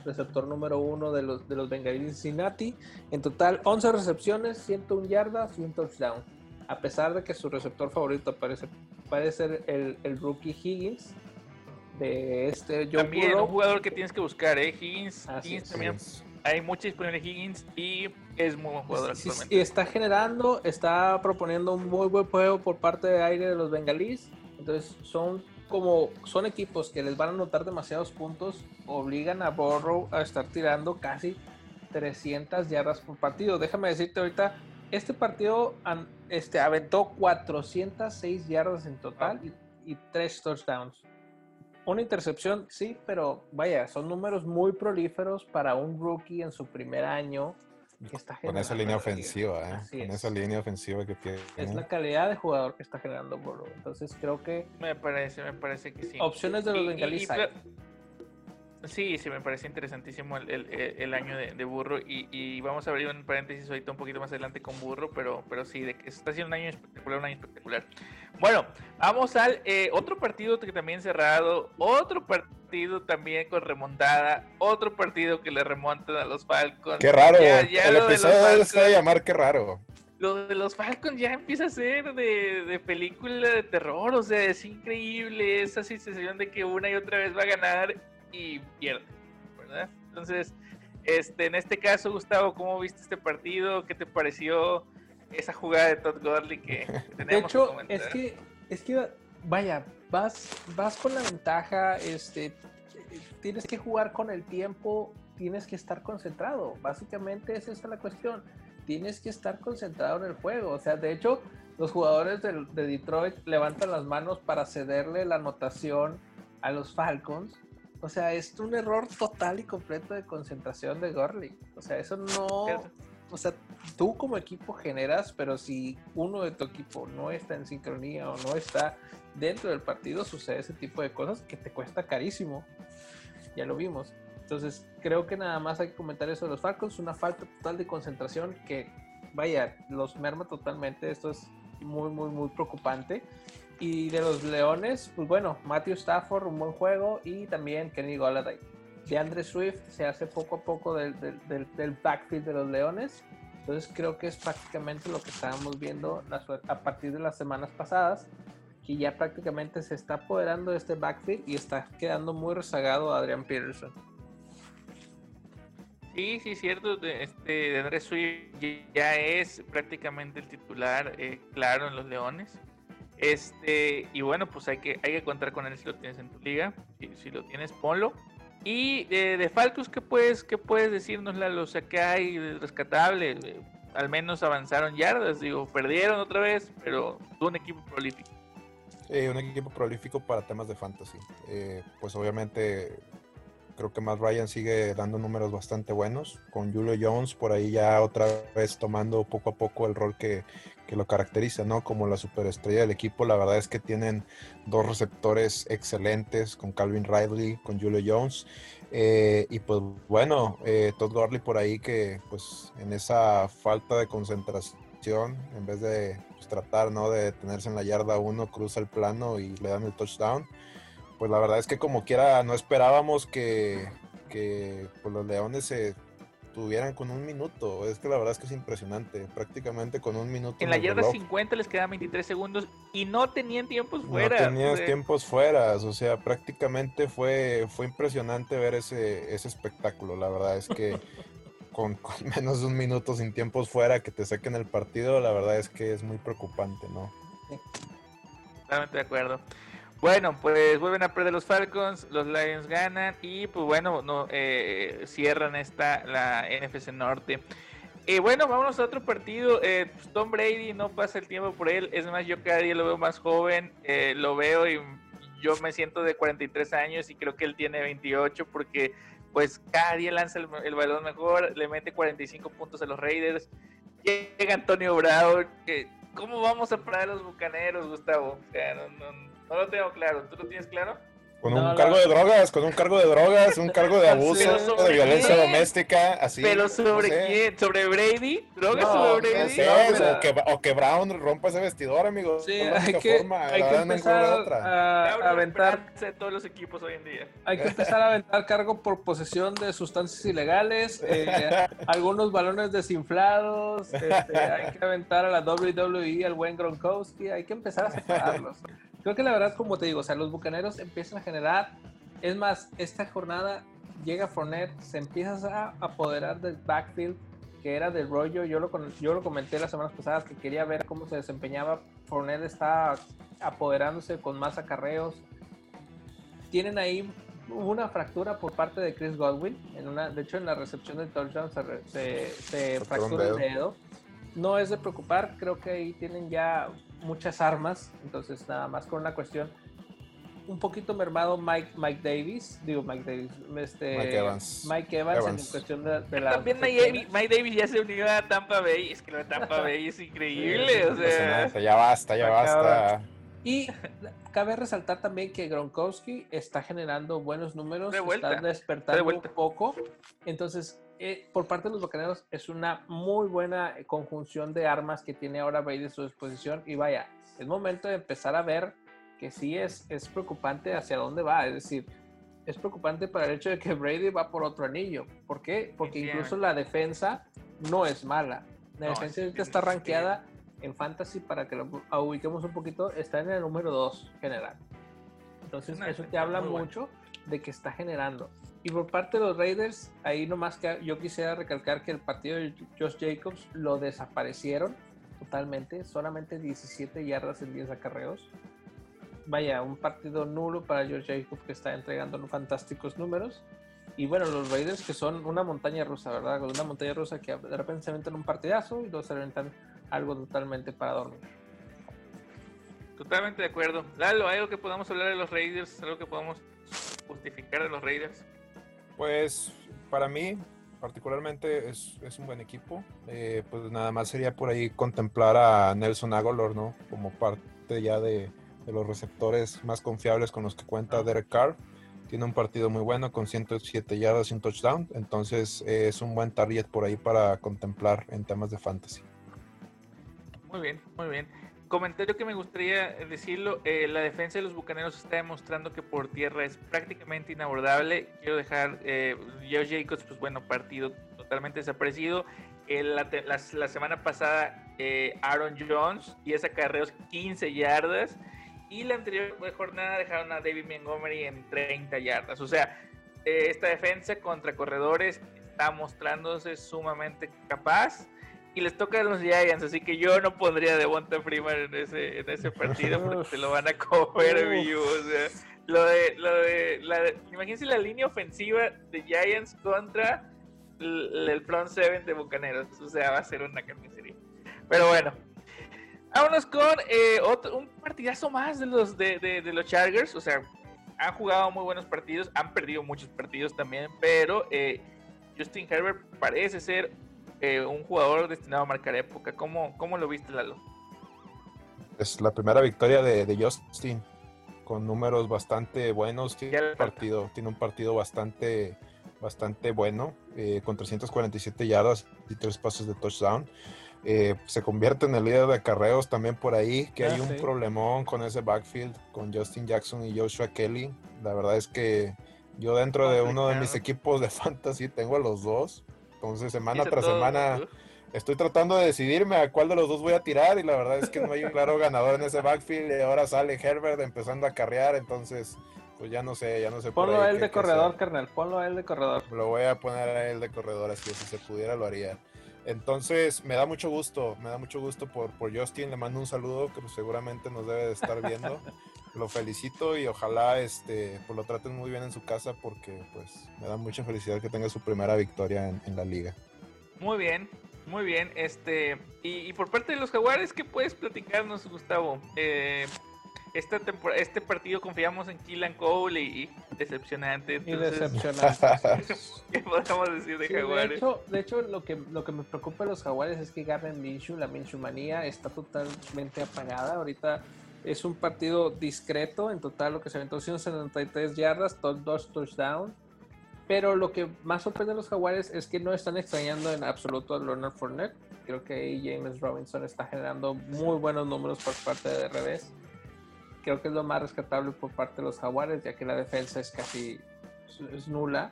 Speaker 2: receptor número uno de los, de los Bengalíes Cincinnati. En total, 11 recepciones, 101 yardas y un touchdown a pesar de que su receptor favorito parece, parece ser el, el rookie Higgins de este
Speaker 1: Joe También un jugador que tienes que buscar, ¿eh? Higgins, también. Hay mucha disponible Higgins y es muy buen jugador
Speaker 2: Y está generando, está proponiendo un muy buen juego por parte de aire de los bengalíes. Entonces son como son equipos que les van a anotar demasiados puntos, obligan a Borrow a estar tirando casi 300 yardas por partido. Déjame decirte ahorita este partido este, aventó 406 yardas en total y, tres 3 touchdowns. Una intercepción, sí, pero vaya, son números muy prolíferos para un rookie en su primer año.
Speaker 3: con esa línea ofensiva, ¿eh? con esa línea ofensiva que tiene.
Speaker 2: Es la calidad de jugador que está generando Burrow. Entonces creo que.
Speaker 1: Me parece, me parece que sí.
Speaker 2: Opciones de los bengalíes
Speaker 1: Sí, sí, me parece interesantísimo el, año de, Burro y, vamos a abrir un paréntesis ahorita un poquito más adelante con Burro, pero, pero sí, de está siendo un año espectacular, un año espectacular. Bueno, vamos al eh, otro partido que también cerrado, otro partido también con remontada, otro partido que le remontan a los Falcons.
Speaker 3: Qué raro, el episodio se va a llamar qué raro
Speaker 1: lo de los Falcons ya empieza a ser de, de, película de terror, o sea, es increíble esa sensación de que una y otra vez va a ganar y pierde, ¿verdad? Entonces, este, en este caso, Gustavo, ¿cómo viste este partido? ¿Qué te pareció esa jugada de Todd Gurley que,
Speaker 2: tenemos? De hecho, es que, es que, vaya, vas, vas con la ventaja, este, tienes que jugar con el tiempo, tienes que estar concentrado. Básicamente esa es la cuestión. Tienes que estar concentrado en el juego. O sea, de hecho, los jugadores de, de Detroit levantan las manos para cederle la anotación a los Falcons o sea, es un error total y completo de concentración de Gurley. O sea, eso no. O sea, tú como equipo generas, pero si uno de tu equipo no está en sincronía o no está dentro del partido, sucede ese tipo de cosas que te cuesta carísimo. Ya lo vimos. Entonces, creo que nada más hay que comentar eso de los Falcons. Una falta total de concentración que, vaya, los merma totalmente. Esto es muy, muy, muy preocupante. Y de los Leones, pues bueno, Matthew Stafford, un buen juego, y también Kenny Golladay. De Andre Swift se hace poco a poco del, del, backfield de los Leones. Entonces creo que es prácticamente lo que estábamos viendo a partir de las semanas pasadas, que ya prácticamente se está apoderando de este backfield y está quedando muy rezagado Adrian Peterson.
Speaker 1: Sí, sí, cierto. Este, Andre Swift ya es prácticamente el titular eh, claro en los Leones. Este, y bueno, pues hay que, hay que contar con él si lo tienes en tu liga. Si, lo tienes, ponlo. Y de, de Falcos, ¿qué puedes, qué puedes decirnos, Lalo? O sea, ¿qué hay rescatable? Eh, al menos avanzaron yardas, digo, perdieron otra vez, pero un equipo prolífico.
Speaker 3: Eh, un equipo prolífico para temas de fantasy. Eh, pues obviamente creo que Matt Ryan sigue dando números bastante buenos, con Julio Jones por ahí ya otra vez tomando poco a poco el rol que, que lo caracteriza, ¿no? Como la superestrella del equipo. La verdad es que tienen dos receptores excelentes con Calvin Ridley, con Julio Jones. Eh, y pues bueno, eh, Todd Gurley por ahí que pues en esa falta de concentración, en vez de pues, tratar ¿no? de tenerse en la yarda uno, cruza el plano y le dan el touchdown. Pues la verdad es que como quiera no esperábamos que, que pues, los Leones se tuvieran con un minuto. Es que la verdad es que es impresionante. Prácticamente con un minuto.
Speaker 1: En la yarda 50 les quedaban 23 segundos y no tenían tiempos fuera.
Speaker 3: No tenías tiempos fuera. O sea, prácticamente fue, fue impresionante ver ese, ese espectáculo. La verdad es que con, menos de un minuto sin tiempos fuera que te saquen el partido, la verdad es que es muy preocupante, ¿no?
Speaker 1: Totalmente de acuerdo. Bueno, pues vuelven a perder los Falcons, los Lions ganan y pues bueno, no eh, cierran esta la NFC Norte. Y bueno, vámonos a otro partido. Eh, pues, Tom Brady no pasa el tiempo por él. Es más, yo cada día lo veo más joven. Eh, lo veo y yo me siento de 43 años y creo que él tiene 28 porque pues cada día lanza el, balón mejor, le mete 45 puntos a los Raiders. Llega Antonio Brown. ¿Cómo vamos a parar los bucaneros, Gustavo? No, no lo tengo claro. ¿Tú lo tienes claro?
Speaker 3: Con un cargo de drogas, con un cargo de drogas, un cargo de abuso, de violencia doméstica, así.
Speaker 1: ¿Pero sobre quién? ¿Sobre Brady? ¿Drogas sobre Brady?
Speaker 3: o, que, o, que, Brown rompa ese vestidor, amigo.
Speaker 2: Sí, hay que, hay que empezar a, aventar...
Speaker 1: todos los equipos hoy en día.
Speaker 2: Hay que empezar a aventar cargo por posesión de sustancias ilegales, eh, algunos balones desinflados, este, hay que aventar a la WWE, al buen Gronkowski, hay que empezar a separarlos. Creo que la verdad, como te digo, o sea, los bucaneros empiezan a generar. Es más, esta jornada llega Fournette, se empieza a apoderar del backfield que era del rollo. Yo lo, yo lo comenté las semanas pasadas que quería ver cómo se desempeñaba. Fournette está apoderándose con más acarreos. Tienen ahí una fractura por parte de Chris Godwin. En una, de hecho, en la recepción del touchdown se, se, fractura el dedo. No es de preocupar, creo que ahí tienen ya muchas armas, entonces nada más con una cuestión un poquito mermado Mike, Mike Davis, digo Mike Davis, este,
Speaker 3: Mike Evans,
Speaker 2: Mike Evans, en cuestión de, la...
Speaker 1: También Mike, Davis ya se unió a Tampa Bay, es que lo de Tampa Bay es increíble, o sea...
Speaker 3: Ya basta, ya basta.
Speaker 2: Y cabe resaltar también que Gronkowski está generando buenos números, está despertando un poco, entonces eh, por parte de los Bucaneros es una muy buena conjunción de armas que tiene ahora Brady a su disposición. Y vaya, es momento de empezar a ver que sí es, es preocupante hacia dónde va. Es decir, es preocupante para el hecho de que Brady va por otro anillo. ¿Por qué? Porque incluso la defensa no es mala. La defensa ahorita está rankeada en Fantasy, para que lo ubiquemos un poquito, está en el número 2 general. Entonces, eso te habla mucho de que está generando. Y por parte de los Raiders, ahí nomás que yo quisiera recalcar que el partido de Josh Jacobs lo desaparecieron totalmente, solamente 17 yardas en 10 acarreos. Vaya, un partido nulo para Josh Jacobs que está entregando fantásticos números. Y bueno, los Raiders que son una montaña rusa, ¿verdad? Una montaña rusa que de repente se aventan un partidazo y luego se aventan algo totalmente para dormir.
Speaker 1: Totalmente de acuerdo. Lalo, ¿hay algo que podamos hablar de los Raiders? ¿Algo que podamos justificar de los Raiders?
Speaker 3: Pues para mí, particularmente, es, un buen equipo. Eh, pues nada más sería por ahí contemplar a Nelson Aguilar, ¿no? Como parte ya de, los receptores más confiables con los que cuenta Derek Carr. Tiene un partido muy bueno con 107 yardas y un touchdown. Entonces eh, es un buen target por ahí para contemplar en temas de fantasy.
Speaker 1: Muy bien, muy bien comentario que me gustaría decirlo, eh, la defensa de los Bucaneros está demostrando que por tierra es prácticamente inabordable. Quiero dejar, eh, Joe Jacobs, pues bueno, partido totalmente desaparecido. la, la, semana pasada eh, Aaron Jones y esa acarreos 15 yardas. Y la anterior jornada dejaron a David Montgomery en 30 yardas. O sea, eh, esta defensa contra corredores está mostrándose sumamente capaz y les toca a los Giants, así que yo no pondría de Bonta Freeman en ese, en ese partido porque se lo van a comer vivo. O sea, lo de, lo de, la, imagínense la línea ofensiva de Giants contra el, front seven de Bucaneros. O sea, va a ser una carnicería. Pero bueno, vámonos con eh, otro, un partidazo más de los, de, de, de, los Chargers. O sea, han jugado muy buenos partidos, han perdido muchos partidos también, pero eh, Justin Herbert parece ser eh, un jugador destinado a marcar época. ¿Cómo, cómo lo viste, Lalo?
Speaker 3: Es la primera victoria de, Justin, con números bastante buenos. Tiene un partido, tiene un partido bastante, bastante bueno, eh, con 347 yardas y tres pasos de touchdown. Eh, se convierte en el líder de carreos también por ahí, que hay ah, un problemón con ese backfield, con Justin Jackson y Joshua Kelly. La verdad es que yo dentro de uno de mis equipos de fantasy tengo a los dos Entonces, semana tras semana estoy tratando de decidirme a cuál de los dos voy a tirar y la verdad es que no hay un claro ganador en ese backfield y ahora sale Herbert empezando a carrear, entonces pues ya no sé, ya no sé.
Speaker 2: Ponlo a él de corredor, carnal, ponlo a él de corredor.
Speaker 3: Lo voy a poner a él de corredor, así que si se pudiera lo haría. Entonces, me da mucho gusto, me da mucho gusto por, por Justin, le mando un saludo que pues, seguramente nos debe de estar viendo. lo felicito y ojalá este, pues, lo traten muy bien en su casa porque pues me da mucha felicidad que tenga su primera victoria en, la liga.
Speaker 1: Muy bien, muy bien. Este, y, por parte de los jaguares, ¿qué puedes platicarnos, Gustavo? Eh, esta este partido confiamos en Killan Cole y, decepcionante.
Speaker 2: y decepcionante.
Speaker 1: ¿Qué podemos decir de Jaguares?
Speaker 2: De hecho, de hecho, lo, que, lo que me preocupa de los Jaguares es que Garden Minshew, la Minshew manía, está totalmente apagada. Ahorita es un partido discreto. En total, lo que se aventó 173 yardas, dos touchdowns. Pero lo que más sorprende a los Jaguares es que no están extrañando en absoluto a Leonard Fournette. Creo que ahí James Robinson está generando muy buenos números por parte de revés creo que es lo más rescatable por parte de los Jaguares, ya que la defensa es casi es nula.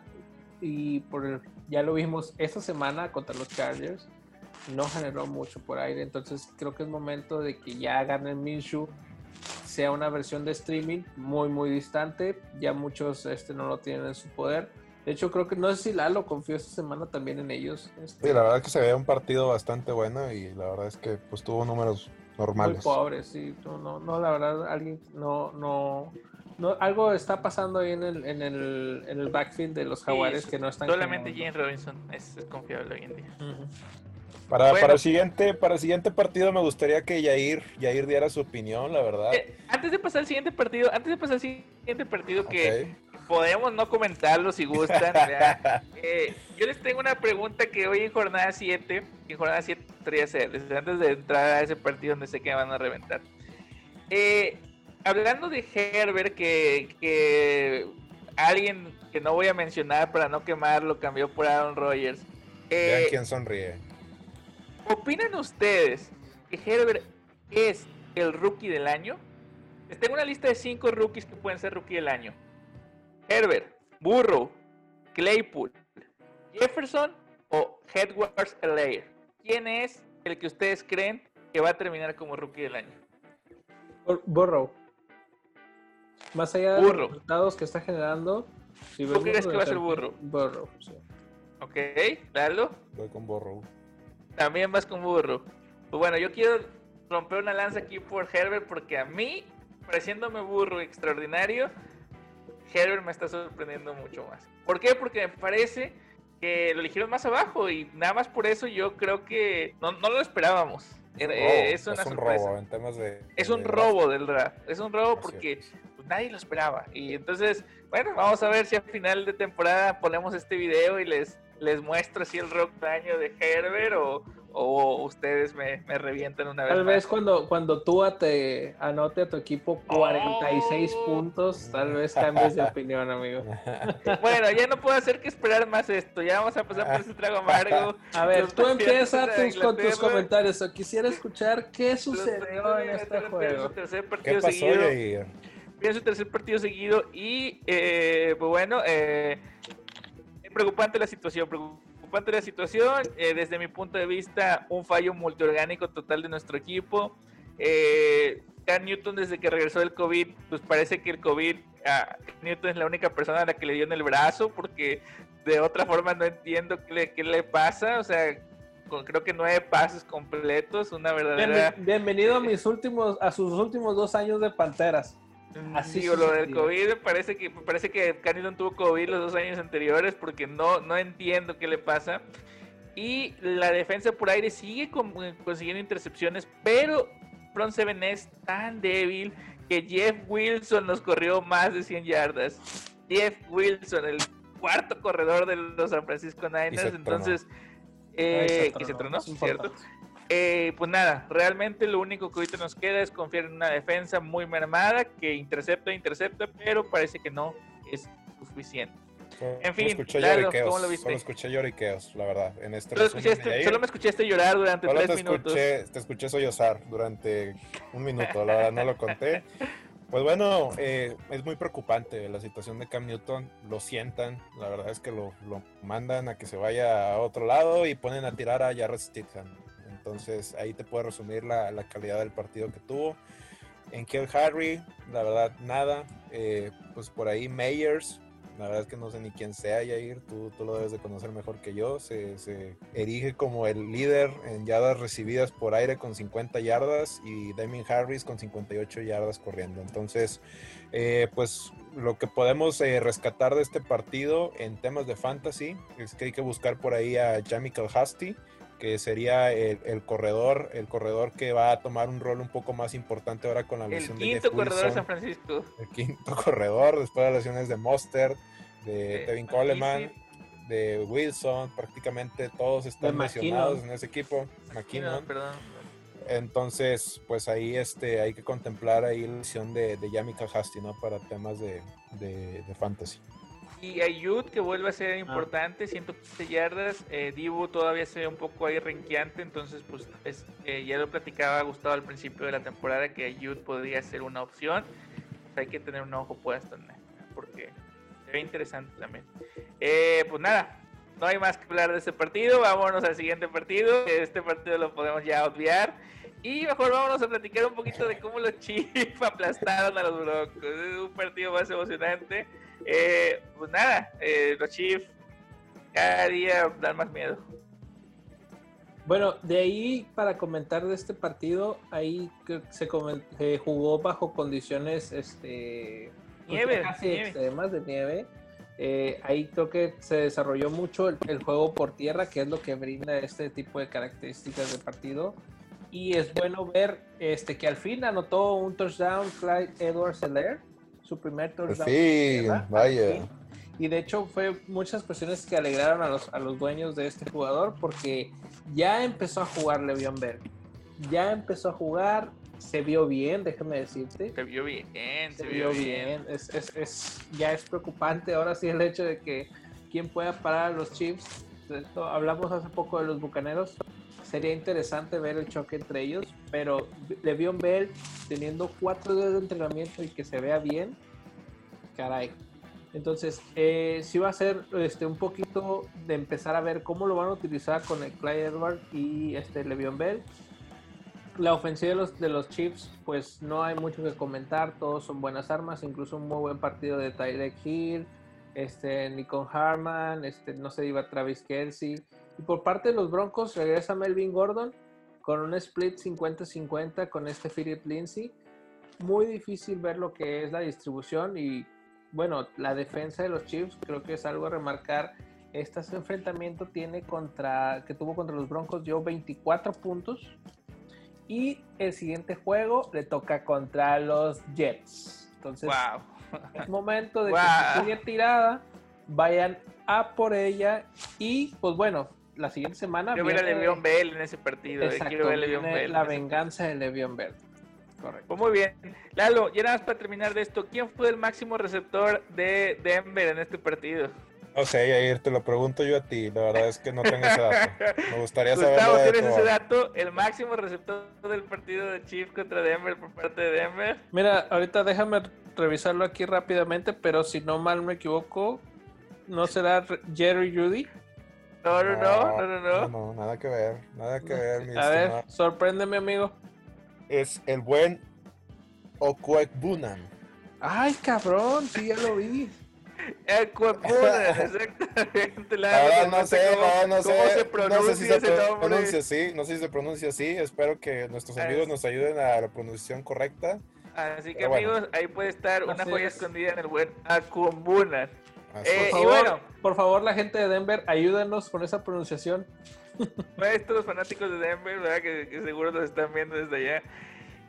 Speaker 2: Y por ya lo vimos esta semana contra los Chargers, no generó mucho por aire. Entonces creo que es momento de que ya gane Minshew sea una versión de streaming muy, muy distante. Ya muchos este, no lo tienen en su poder. De hecho, creo que no sé si Lalo confió esta semana también en ellos.
Speaker 3: Este. Sí, la verdad es que se veía un partido bastante bueno y la verdad es que pues tuvo números normales.
Speaker 2: Muy pobres, sí. No, no, la verdad, alguien, no, no, no, algo está pasando ahí en el, en el, en el backfield de los jaguares que no están.
Speaker 1: Solamente James Robinson es, confiable hoy en día.
Speaker 3: Para, para, el siguiente, para el siguiente partido me gustaría que Yair, Yair diera su opinión, la verdad.
Speaker 1: Eh, antes de pasar al siguiente partido, antes de pasar al siguiente partido que podemos no comentarlo si gustan. Eh, yo les tengo una pregunta que hoy en jornada 7, en jornada 7 ser, desde antes de entrar a ese partido donde sé que van a reventar. Eh, hablando de Herbert, que, que, alguien que no voy a mencionar para no quemarlo cambió por Aaron Rodgers.
Speaker 3: Eh, Vean quién sonríe.
Speaker 1: ¿Opinan ustedes que Herbert es el rookie del año? Les tengo una lista de 5 rookies que pueden ser rookie del año. Herbert, Burrow, Claypool, Jefferson o Edwards Elair. ¿Quién es el que ustedes creen que va a terminar como rookie del año?
Speaker 2: Burrow. Más allá de los resultados que está generando.
Speaker 1: Si ¿Tú crees que va a ser Burrow?
Speaker 2: Burrow, sí.
Speaker 1: Ok, dalo.
Speaker 3: Voy con Burrow.
Speaker 1: También vas con Burrow. Pues bueno, yo quiero romper una lanza aquí por Herbert porque a mí, pareciéndome burro extraordinario, Herbert me está sorprendiendo mucho más. ¿Por qué? Porque me parece que lo eligieron más abajo y nada más por eso yo creo que no, lo esperábamos. es, una un robo en temas de... Es un robo del draft. Es un robo porque pues, nadie lo esperaba. Y entonces, bueno, vamos a ver si al final de temporada ponemos este video y les, les muestro si el rock daño de Herbert o, o ustedes me, me revientan una vez.
Speaker 2: Tal vez cuando, cuando tú te anote a tu equipo 46 puntos, tal vez cambies de opinión, amigo.
Speaker 1: Bueno, ya no puedo hacer que esperar más esto. Ya vamos a pasar por ese trago amargo.
Speaker 2: A ver, tú empiezas con tus comentarios. O quisiera escuchar qué sucedió en este juego.
Speaker 1: ¿Qué pasó, seguido. tercer partido seguido y, eh, pues bueno, eh, preocupante la situación. Preocupante la situación. Eh, desde mi punto de vista, un fallo multiorgánico total de nuestro equipo. Eh, Newton, desde que regresó del COVID, pues parece que el COVID, a Newton es la única persona a la que le dio en el brazo, porque de otra forma no entiendo qué le, qué le pasa. O sea, con, creo que nueve pases completos, una verdadera.
Speaker 2: bienvenido a mis últimos, a sus últimos dos años de Panteras.
Speaker 1: Así o lo del COVID, parece que parece que tuvo COVID los dos años anteriores porque no, no entiendo qué le pasa. Y la defensa por aire sigue consiguiendo intercepciones, pero Front Seven es tan débil que Jeff Wilson nos corrió más de 100 yardas. Jeff Wilson, el cuarto corredor de los San Francisco Niners, entonces... Eh, y se tronó, ¿cierto? Eh, pues nada, realmente lo único que ahorita nos queda es confiar en una defensa muy mermada que intercepta, intercepta, pero parece que no es suficiente. En fin,
Speaker 3: claro, ¿cómo lo viste? Solo escuché lloriqueos, la verdad. En este
Speaker 1: solo, escuchaste, solo me escuchaste llorar durante tres
Speaker 3: te
Speaker 1: minutos.
Speaker 3: Escuché, te escuché sollozar durante un minuto, la verdad no lo conté. Pues bueno, eh, es muy preocupante la situación de Cam Newton. Lo sientan, la verdad es que lo, mandan a que se vaya a otro lado y ponen a tirar a Jarrett Stidham. Entonces ahí te puedo resumir la, calidad del partido que tuvo. En Kill Harry, la verdad, nada. Eh, pues por ahí Meyers, la verdad es que no sé ni quién sea, Yair. Tú, tú lo debes de conocer mejor que yo. Se, se, erige como el líder en yardas recibidas por aire con 50 yardas y Damien Harris con 58 yardas corriendo. Entonces, eh, pues lo que podemos eh, rescatar de este partido en temas de fantasy es que hay que buscar por ahí a Jamichael Hasty que sería el, corredor, el corredor que va a tomar un rol un poco más importante ahora con la lesión
Speaker 1: de El quinto corredor de San Francisco.
Speaker 3: El quinto corredor, después de las lesiones de Monster, de Tevin Coleman, de Wilson, prácticamente todos están lesionados en ese equipo. McKinnon. perdón. Entonces, pues ahí este, hay que contemplar ahí la lesión de, de Yami Hasty, ¿no? Para temas de, de fantasy.
Speaker 1: Y Ayud que vuelve a ser ah. importante, 115 yardas. Eh, Dibu todavía se ve un poco ahí renqueante, entonces pues eh, ya lo platicaba Gustavo al principio de la temporada que Ayud podría ser una opción. Pues, hay que tener un ojo puesto en porque se ve interesante también. Eh, pues nada, no hay más que hablar de este partido. Vámonos al siguiente partido. Este partido lo podemos ya obviar. Y mejor vámonos a platicar un poquito de cómo los Chiefs aplastaron a los Broncos. Es un partido más emocionante. Eh, pues nada, eh, los Chiefs cada día dan más miedo.
Speaker 2: Bueno, de ahí para comentar de este partido, ahí se, jugó bajo condiciones este,
Speaker 1: nieve,
Speaker 2: casi extremas de nieve. Eh, ahí creo que se desarrolló mucho el, juego por tierra, que es lo que brinda este tipo de características de partido. Y es bueno ver este, que al fin anotó un touchdown Clyde Edwards Heller su primer touchdown.
Speaker 3: Sí, vaya.
Speaker 2: Y de hecho fue muchas cuestiones que alegraron a los, a los dueños de este jugador porque ya empezó a jugar Le'Veon Bell. Ya empezó a jugar, se vio bien, déjame decirte.
Speaker 1: Se vio bien,
Speaker 2: se, vio, bien. Es, es, es, ya es preocupante ahora sí el hecho de que quién pueda parar a los Chiefs. hablamos hace poco de los Bucaneros sería interesante ver el choque entre ellos, pero Le'Veon Bell teniendo cuatro días de entrenamiento y que se vea bien, caray. Entonces, eh, sí va a ser este, un poquito de empezar a ver cómo lo van a utilizar con el Clyde Edward y este Le'Veon Bell. La ofensiva de los, de los Chiefs, pues no hay mucho que comentar, todos son buenas armas, incluso un muy buen partido de Tyreek Hill, este, Nikon Harman, este, no se iba Travis Kelsey. Y por parte de los Broncos regresa Melvin Gordon con un split 50-50 con este Philip Lindsay. Muy difícil ver lo que es la distribución y bueno, la defensa de los Chiefs creo que es algo a remarcar. Este enfrentamiento tiene contra, que tuvo contra los Broncos dio 24 puntos. Y el siguiente juego le toca contra los Jets. Entonces, es momento de que se tirada, vayan a por ella. Y pues bueno, la siguiente semana.
Speaker 1: Quiero ver a Le'Veon Bell en ese partido. Eh, quiero ver a
Speaker 2: Bell la venganza de Le'Veon Bell.
Speaker 1: Correcto. Pues muy bien. Lalo, ya nada más para terminar de esto, ¿quién fue el máximo receptor de Denver en este partido?
Speaker 3: No sé, Yair, te lo pregunto yo a ti. La verdad es que no tengo ese dato. Me gustaría saber.
Speaker 1: Gustavo, ¿tienes ese dato? ¿El máximo receptor del partido de Chiefs contra Denver por parte de Denver?
Speaker 2: Mira, ahorita déjame revisarlo aquí rápidamente, pero si no mal me equivoco, ¿no será Jerry Judy?
Speaker 1: No, no, no, no, no,
Speaker 3: no. nada que ver, nada que ver,
Speaker 2: mi A ver, sorpréndeme, amigo.
Speaker 3: Es el buen Bunan.
Speaker 2: Ay, cabrón, sí, ya lo vi.
Speaker 1: Bunan, exactamente.
Speaker 3: La, no, sé, no, no sé, cómo se pronuncia, no sé si se pronuncia así, no sé si se pronuncia así. Espero que nuestros amigos nos ayuden a la pronunciación correcta.
Speaker 1: Así que, amigos, ahí puede estar una joya escondida en el buen Bunan.
Speaker 2: Eh, por, favor, por favor, la gente de Denver, ayúdenos con esa pronunciación.
Speaker 1: Estos los fanáticos de Denver, ¿verdad? Que, seguro nos están viendo desde allá.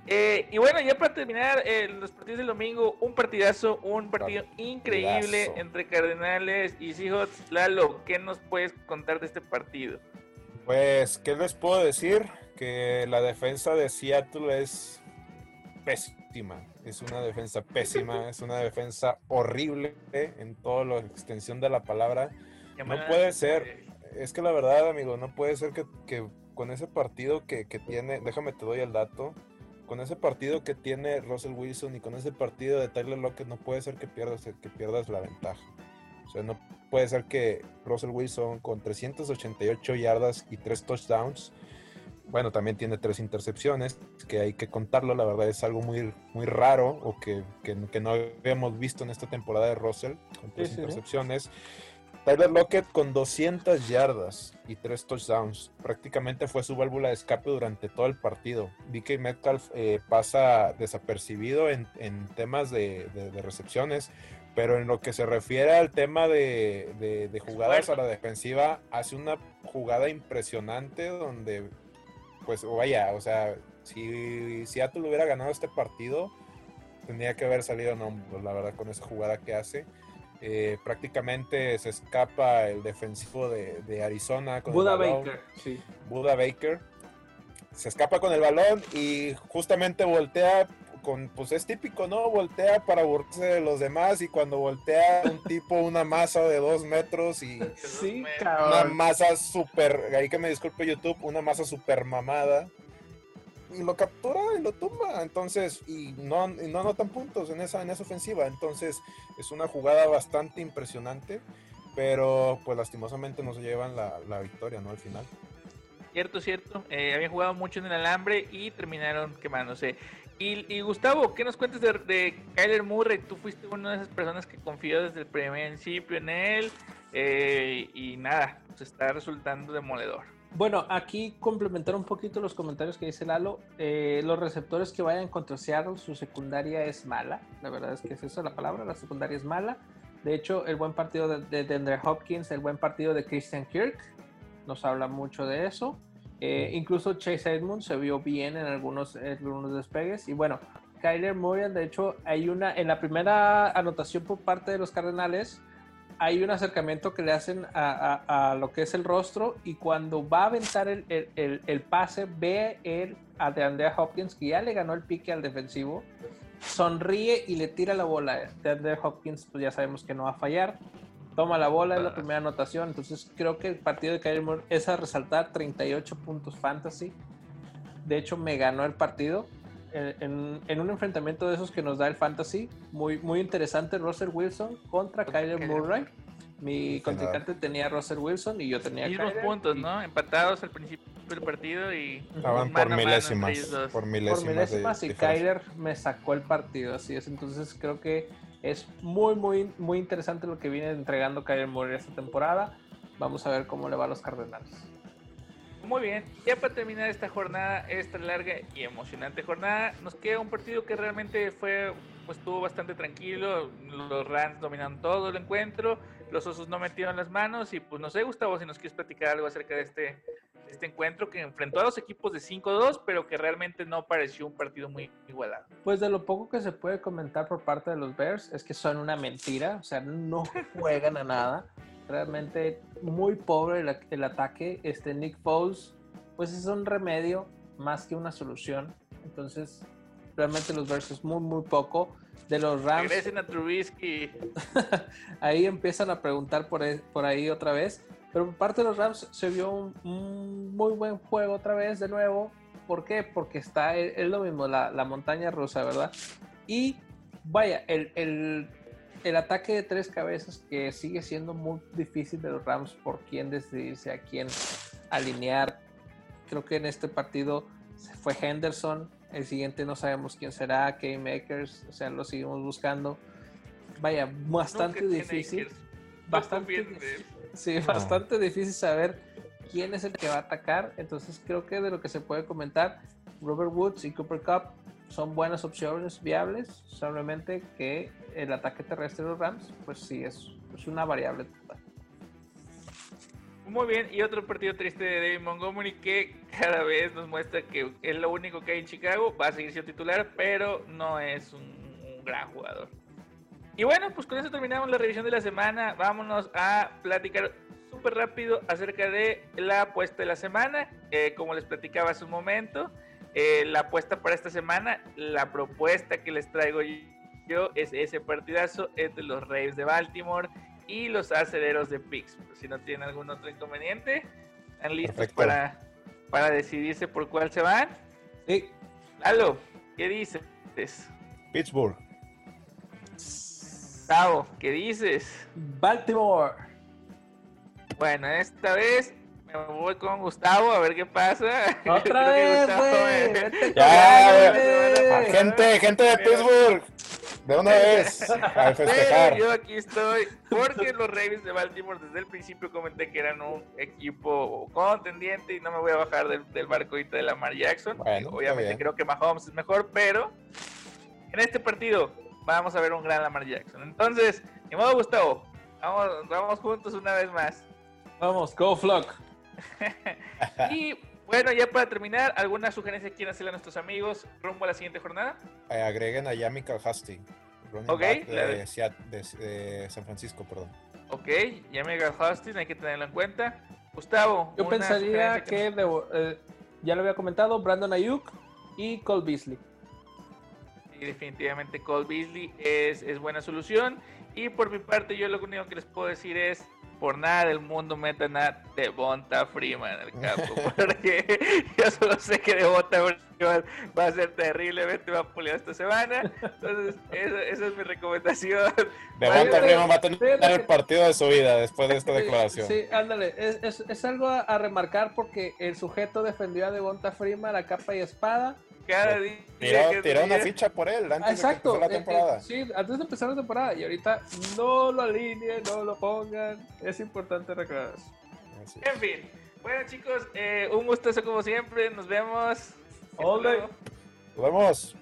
Speaker 1: Eh, y bueno, ya para terminar eh, los partidos del domingo, un partidazo, un partido increíble entre Cardenales y Seahawks. Lalo, ¿qué nos puedes contar de este partido?
Speaker 3: Pues, ¿qué les puedo decir? Que la defensa de Seattle es pésima es una defensa pésima, es una defensa horrible en toda la extensión de la palabra. No puede ser, es que la verdad, amigo, no puede ser que, con ese partido que, tiene, déjame te doy el dato, con ese partido que tiene Russell Wilson y con ese partido de Tyler Lockett no puede ser que pierdas, que pierdas la ventaja. O sea, no puede ser que Russell Wilson con 388 yardas y 3 touchdowns, bueno, también tiene 3 intercepciones, que hay que contarlo, la verdad es algo muy, muy raro o que, no habíamos visto en esta temporada de Russell, con 3 intercepciones. Tyler Lockett con 200 yardas y 3 touchdowns. Prácticamente fue su válvula de escape durante todo el partido. DK Metcalf eh, pasa desapercibido en, temas de, recepciones, pero en lo que se refiere al tema de, jugadas a la defensiva, hace una jugada impresionante donde, pues vaya, o sea, si Seattle hubiera ganado este partido, tendría que haber salido no, la verdad, con esa jugada que hace. Eh, prácticamente se escapa el defensivo de, Arizona.
Speaker 2: Con Buda Baker, sí.
Speaker 3: Buda Baker. Se escapa con el balón y justamente voltea con, pues es típico, ¿no? Voltea para burlarse de los demás y cuando voltea un tipo, una masa de dos metros y
Speaker 2: sí,
Speaker 3: una masa súper, ahí que me disculpe YouTube, una masa súper mamada y lo captura y lo tumba. Entonces, y no, no anotan puntos en esa, en esa ofensiva. Entonces, es una jugada bastante impresionante, pero pues lastimosamente no se llevan la, la victoria, ¿no? Al final.
Speaker 1: Cierto, cierto. Eh, habían jugado mucho en el alambre y terminaron quemándose. Y, y Gustavo, ¿qué nos cuentas de, de, Kyler Murray? Tú fuiste una de esas personas que confió desde el principio en él. Eh, y nada, pues está resultando demoledor.
Speaker 2: Bueno, aquí complementar un poquito los comentarios que dice Lalo. Eh, los receptores que vayan contra Seattle, su secundaria es mala. La verdad es que es esa la palabra, la secundaria es mala. De hecho, el buen partido de, de, Hopkins, el buen partido de Christian Kirk, nos habla mucho de eso. Eh, incluso Chase Edmonds se vio bien en algunos, algunos despegues. Y bueno, Kyler Murray, de hecho, hay una, en la primera anotación por parte de los Cardenales, hay un acercamiento que le hacen a, lo que es el rostro y cuando va a aventar el, pase, ve él a DeAndre Hopkins que ya le ganó el pique al defensivo, sonríe y le tira la bola. DeAndre Hopkins, pues ya sabemos que no va a fallar. Toma la bola, es la primera anotación. Entonces creo que el partido de Kyler Moore es a resaltar 38 puntos fantasy. De hecho, me ganó el partido. En, un enfrentamiento de esos que nos da el fantasy, muy, muy interesante, Russell Wilson contra Kyler Murray. Mi contrincante tenía Russell Wilson y yo tenía
Speaker 1: y Kyler. puntos, ¿no? Empatados al principio del partido y...
Speaker 3: Estaban por milésimas, por milésimas.
Speaker 2: y Kyler me sacó el partido, así es. Entonces creo que es muy, muy, muy interesante lo que viene entregando Kyler Murray esta temporada. Vamos a ver cómo le va a los Cardenales.
Speaker 1: Muy bien, ya para terminar esta jornada, esta larga y emocionante jornada, nos queda un partido que realmente fue, pues estuvo bastante tranquilo, los Rams dominaron todo el encuentro, los Osos no metieron las manos y pues no sé Gustavo si nos quieres platicar algo acerca de este, este encuentro que enfrentó a los equipos de 5-2, pero que realmente no pareció un partido muy igualado.
Speaker 2: Pues de lo poco que se puede comentar por parte de los Bears es que son una mentira, o sea, no juegan a nada realmente muy pobre el, ataque. Este Nick Foles, pues es un remedio más que una solución. Entonces, realmente los versos muy, muy poco. De los Rams.
Speaker 1: Regresen a Trubisky.
Speaker 2: ahí empiezan a preguntar por, e, por ahí otra vez. Pero por parte de los Rams se vio un, muy buen juego otra vez de nuevo. ¿Por qué? Porque está, es lo mismo, la, la montaña rusa, ¿verdad? Y vaya, el, el el ataque de tres cabezas que sigue siendo muy difícil de los Rams por quién decidirse, a quién alinear. Creo que en este partido fue Henderson, el siguiente no sabemos quién será, K-Makers, o sea, lo seguimos buscando. Vaya, bastante difícil. Bastante, sí, bastante difícil saber quién es el que va a atacar. Entonces creo que de lo que se puede comentar, Robert Woods y Cooper Cup son buenas opciones viables, solamente que el ataque terrestre de los Rams, pues sí, es, es una variable total.
Speaker 1: Muy bien, y otro partido triste de David Montgomery que cada vez nos muestra que es lo único que hay en Chicago, va a seguir siendo titular, pero no es un, gran jugador. Y bueno, pues con eso terminamos la revisión de la semana. Vámonos a platicar súper rápido acerca de la apuesta de la semana. Eh, como les platicaba hace un momento, eh, la apuesta para esta semana, la propuesta que les traigo yo es ese partidazo entre los Raves de Baltimore y los aceleros de Pittsburgh. Si no tienen algún otro inconveniente, están listos para, para decidirse por cuál se van.
Speaker 2: Sí.
Speaker 1: Lalo, ¿qué dices?
Speaker 3: Pittsburgh.
Speaker 1: Gustavo, ¿qué dices?
Speaker 2: Baltimore.
Speaker 1: Bueno, esta vez me voy con Gustavo a ver qué pasa.
Speaker 2: Otra vez, güey.
Speaker 3: Ya, gente, gente de Pittsburgh. De una vez, a festejar.
Speaker 1: yo aquí estoy porque los Ravens de Baltimore desde el principio comenté que eran un equipo contendiente y no me voy a bajar del, del barcoito de Lamar Jackson. Obviamente creo que Mahomes es mejor, pero en este partido vamos a ver un gran Lamar Jackson. Entonces, de modo Gustavo, vamos, vamos juntos una vez más.
Speaker 2: Vamos, go Flock.
Speaker 1: y bueno, ya para terminar, ¿alguna sugerencia quieren hacerle a nuestros amigos rumbo a la siguiente jornada?
Speaker 3: Eh, agreguen a Yami Calhasti,
Speaker 1: Ok,
Speaker 3: de, de, San Francisco, perdón.
Speaker 1: Ok, Yami Calhasti, hay que tenerlo en cuenta. Gustavo.
Speaker 2: Yo pensaría que, eh, ya lo había comentado, Brandon Ayuk y Cole Beasley.
Speaker 1: Y definitivamente Cole Beasley es, es buena solución. Y por mi parte, yo lo único que les puedo decir es por nada del mundo metan a Devonta Freeman en el campo. Porque yo solo sé que Devonta Freeman va a ser terriblemente vapuleado esta semana. Entonces, esa, es mi recomendación.
Speaker 3: Devonta Freeman va a tener el partido de su vida después de esta declaración.
Speaker 2: Sí, ándale. Es, es, algo a, remarcar porque el sujeto defendió a Devonta Freeman a capa y espada
Speaker 1: cada
Speaker 3: día. Tiró, una ficha por él antes
Speaker 2: Exacto,
Speaker 3: de la eh, eh, temporada.
Speaker 2: sí, antes de empezar la temporada. Y ahorita no lo alineen, no lo pongan. Es importante recordar
Speaker 1: En fin. Bueno, chicos, eh, un gustazo como siempre. Nos vemos.
Speaker 2: All
Speaker 3: Nos vemos.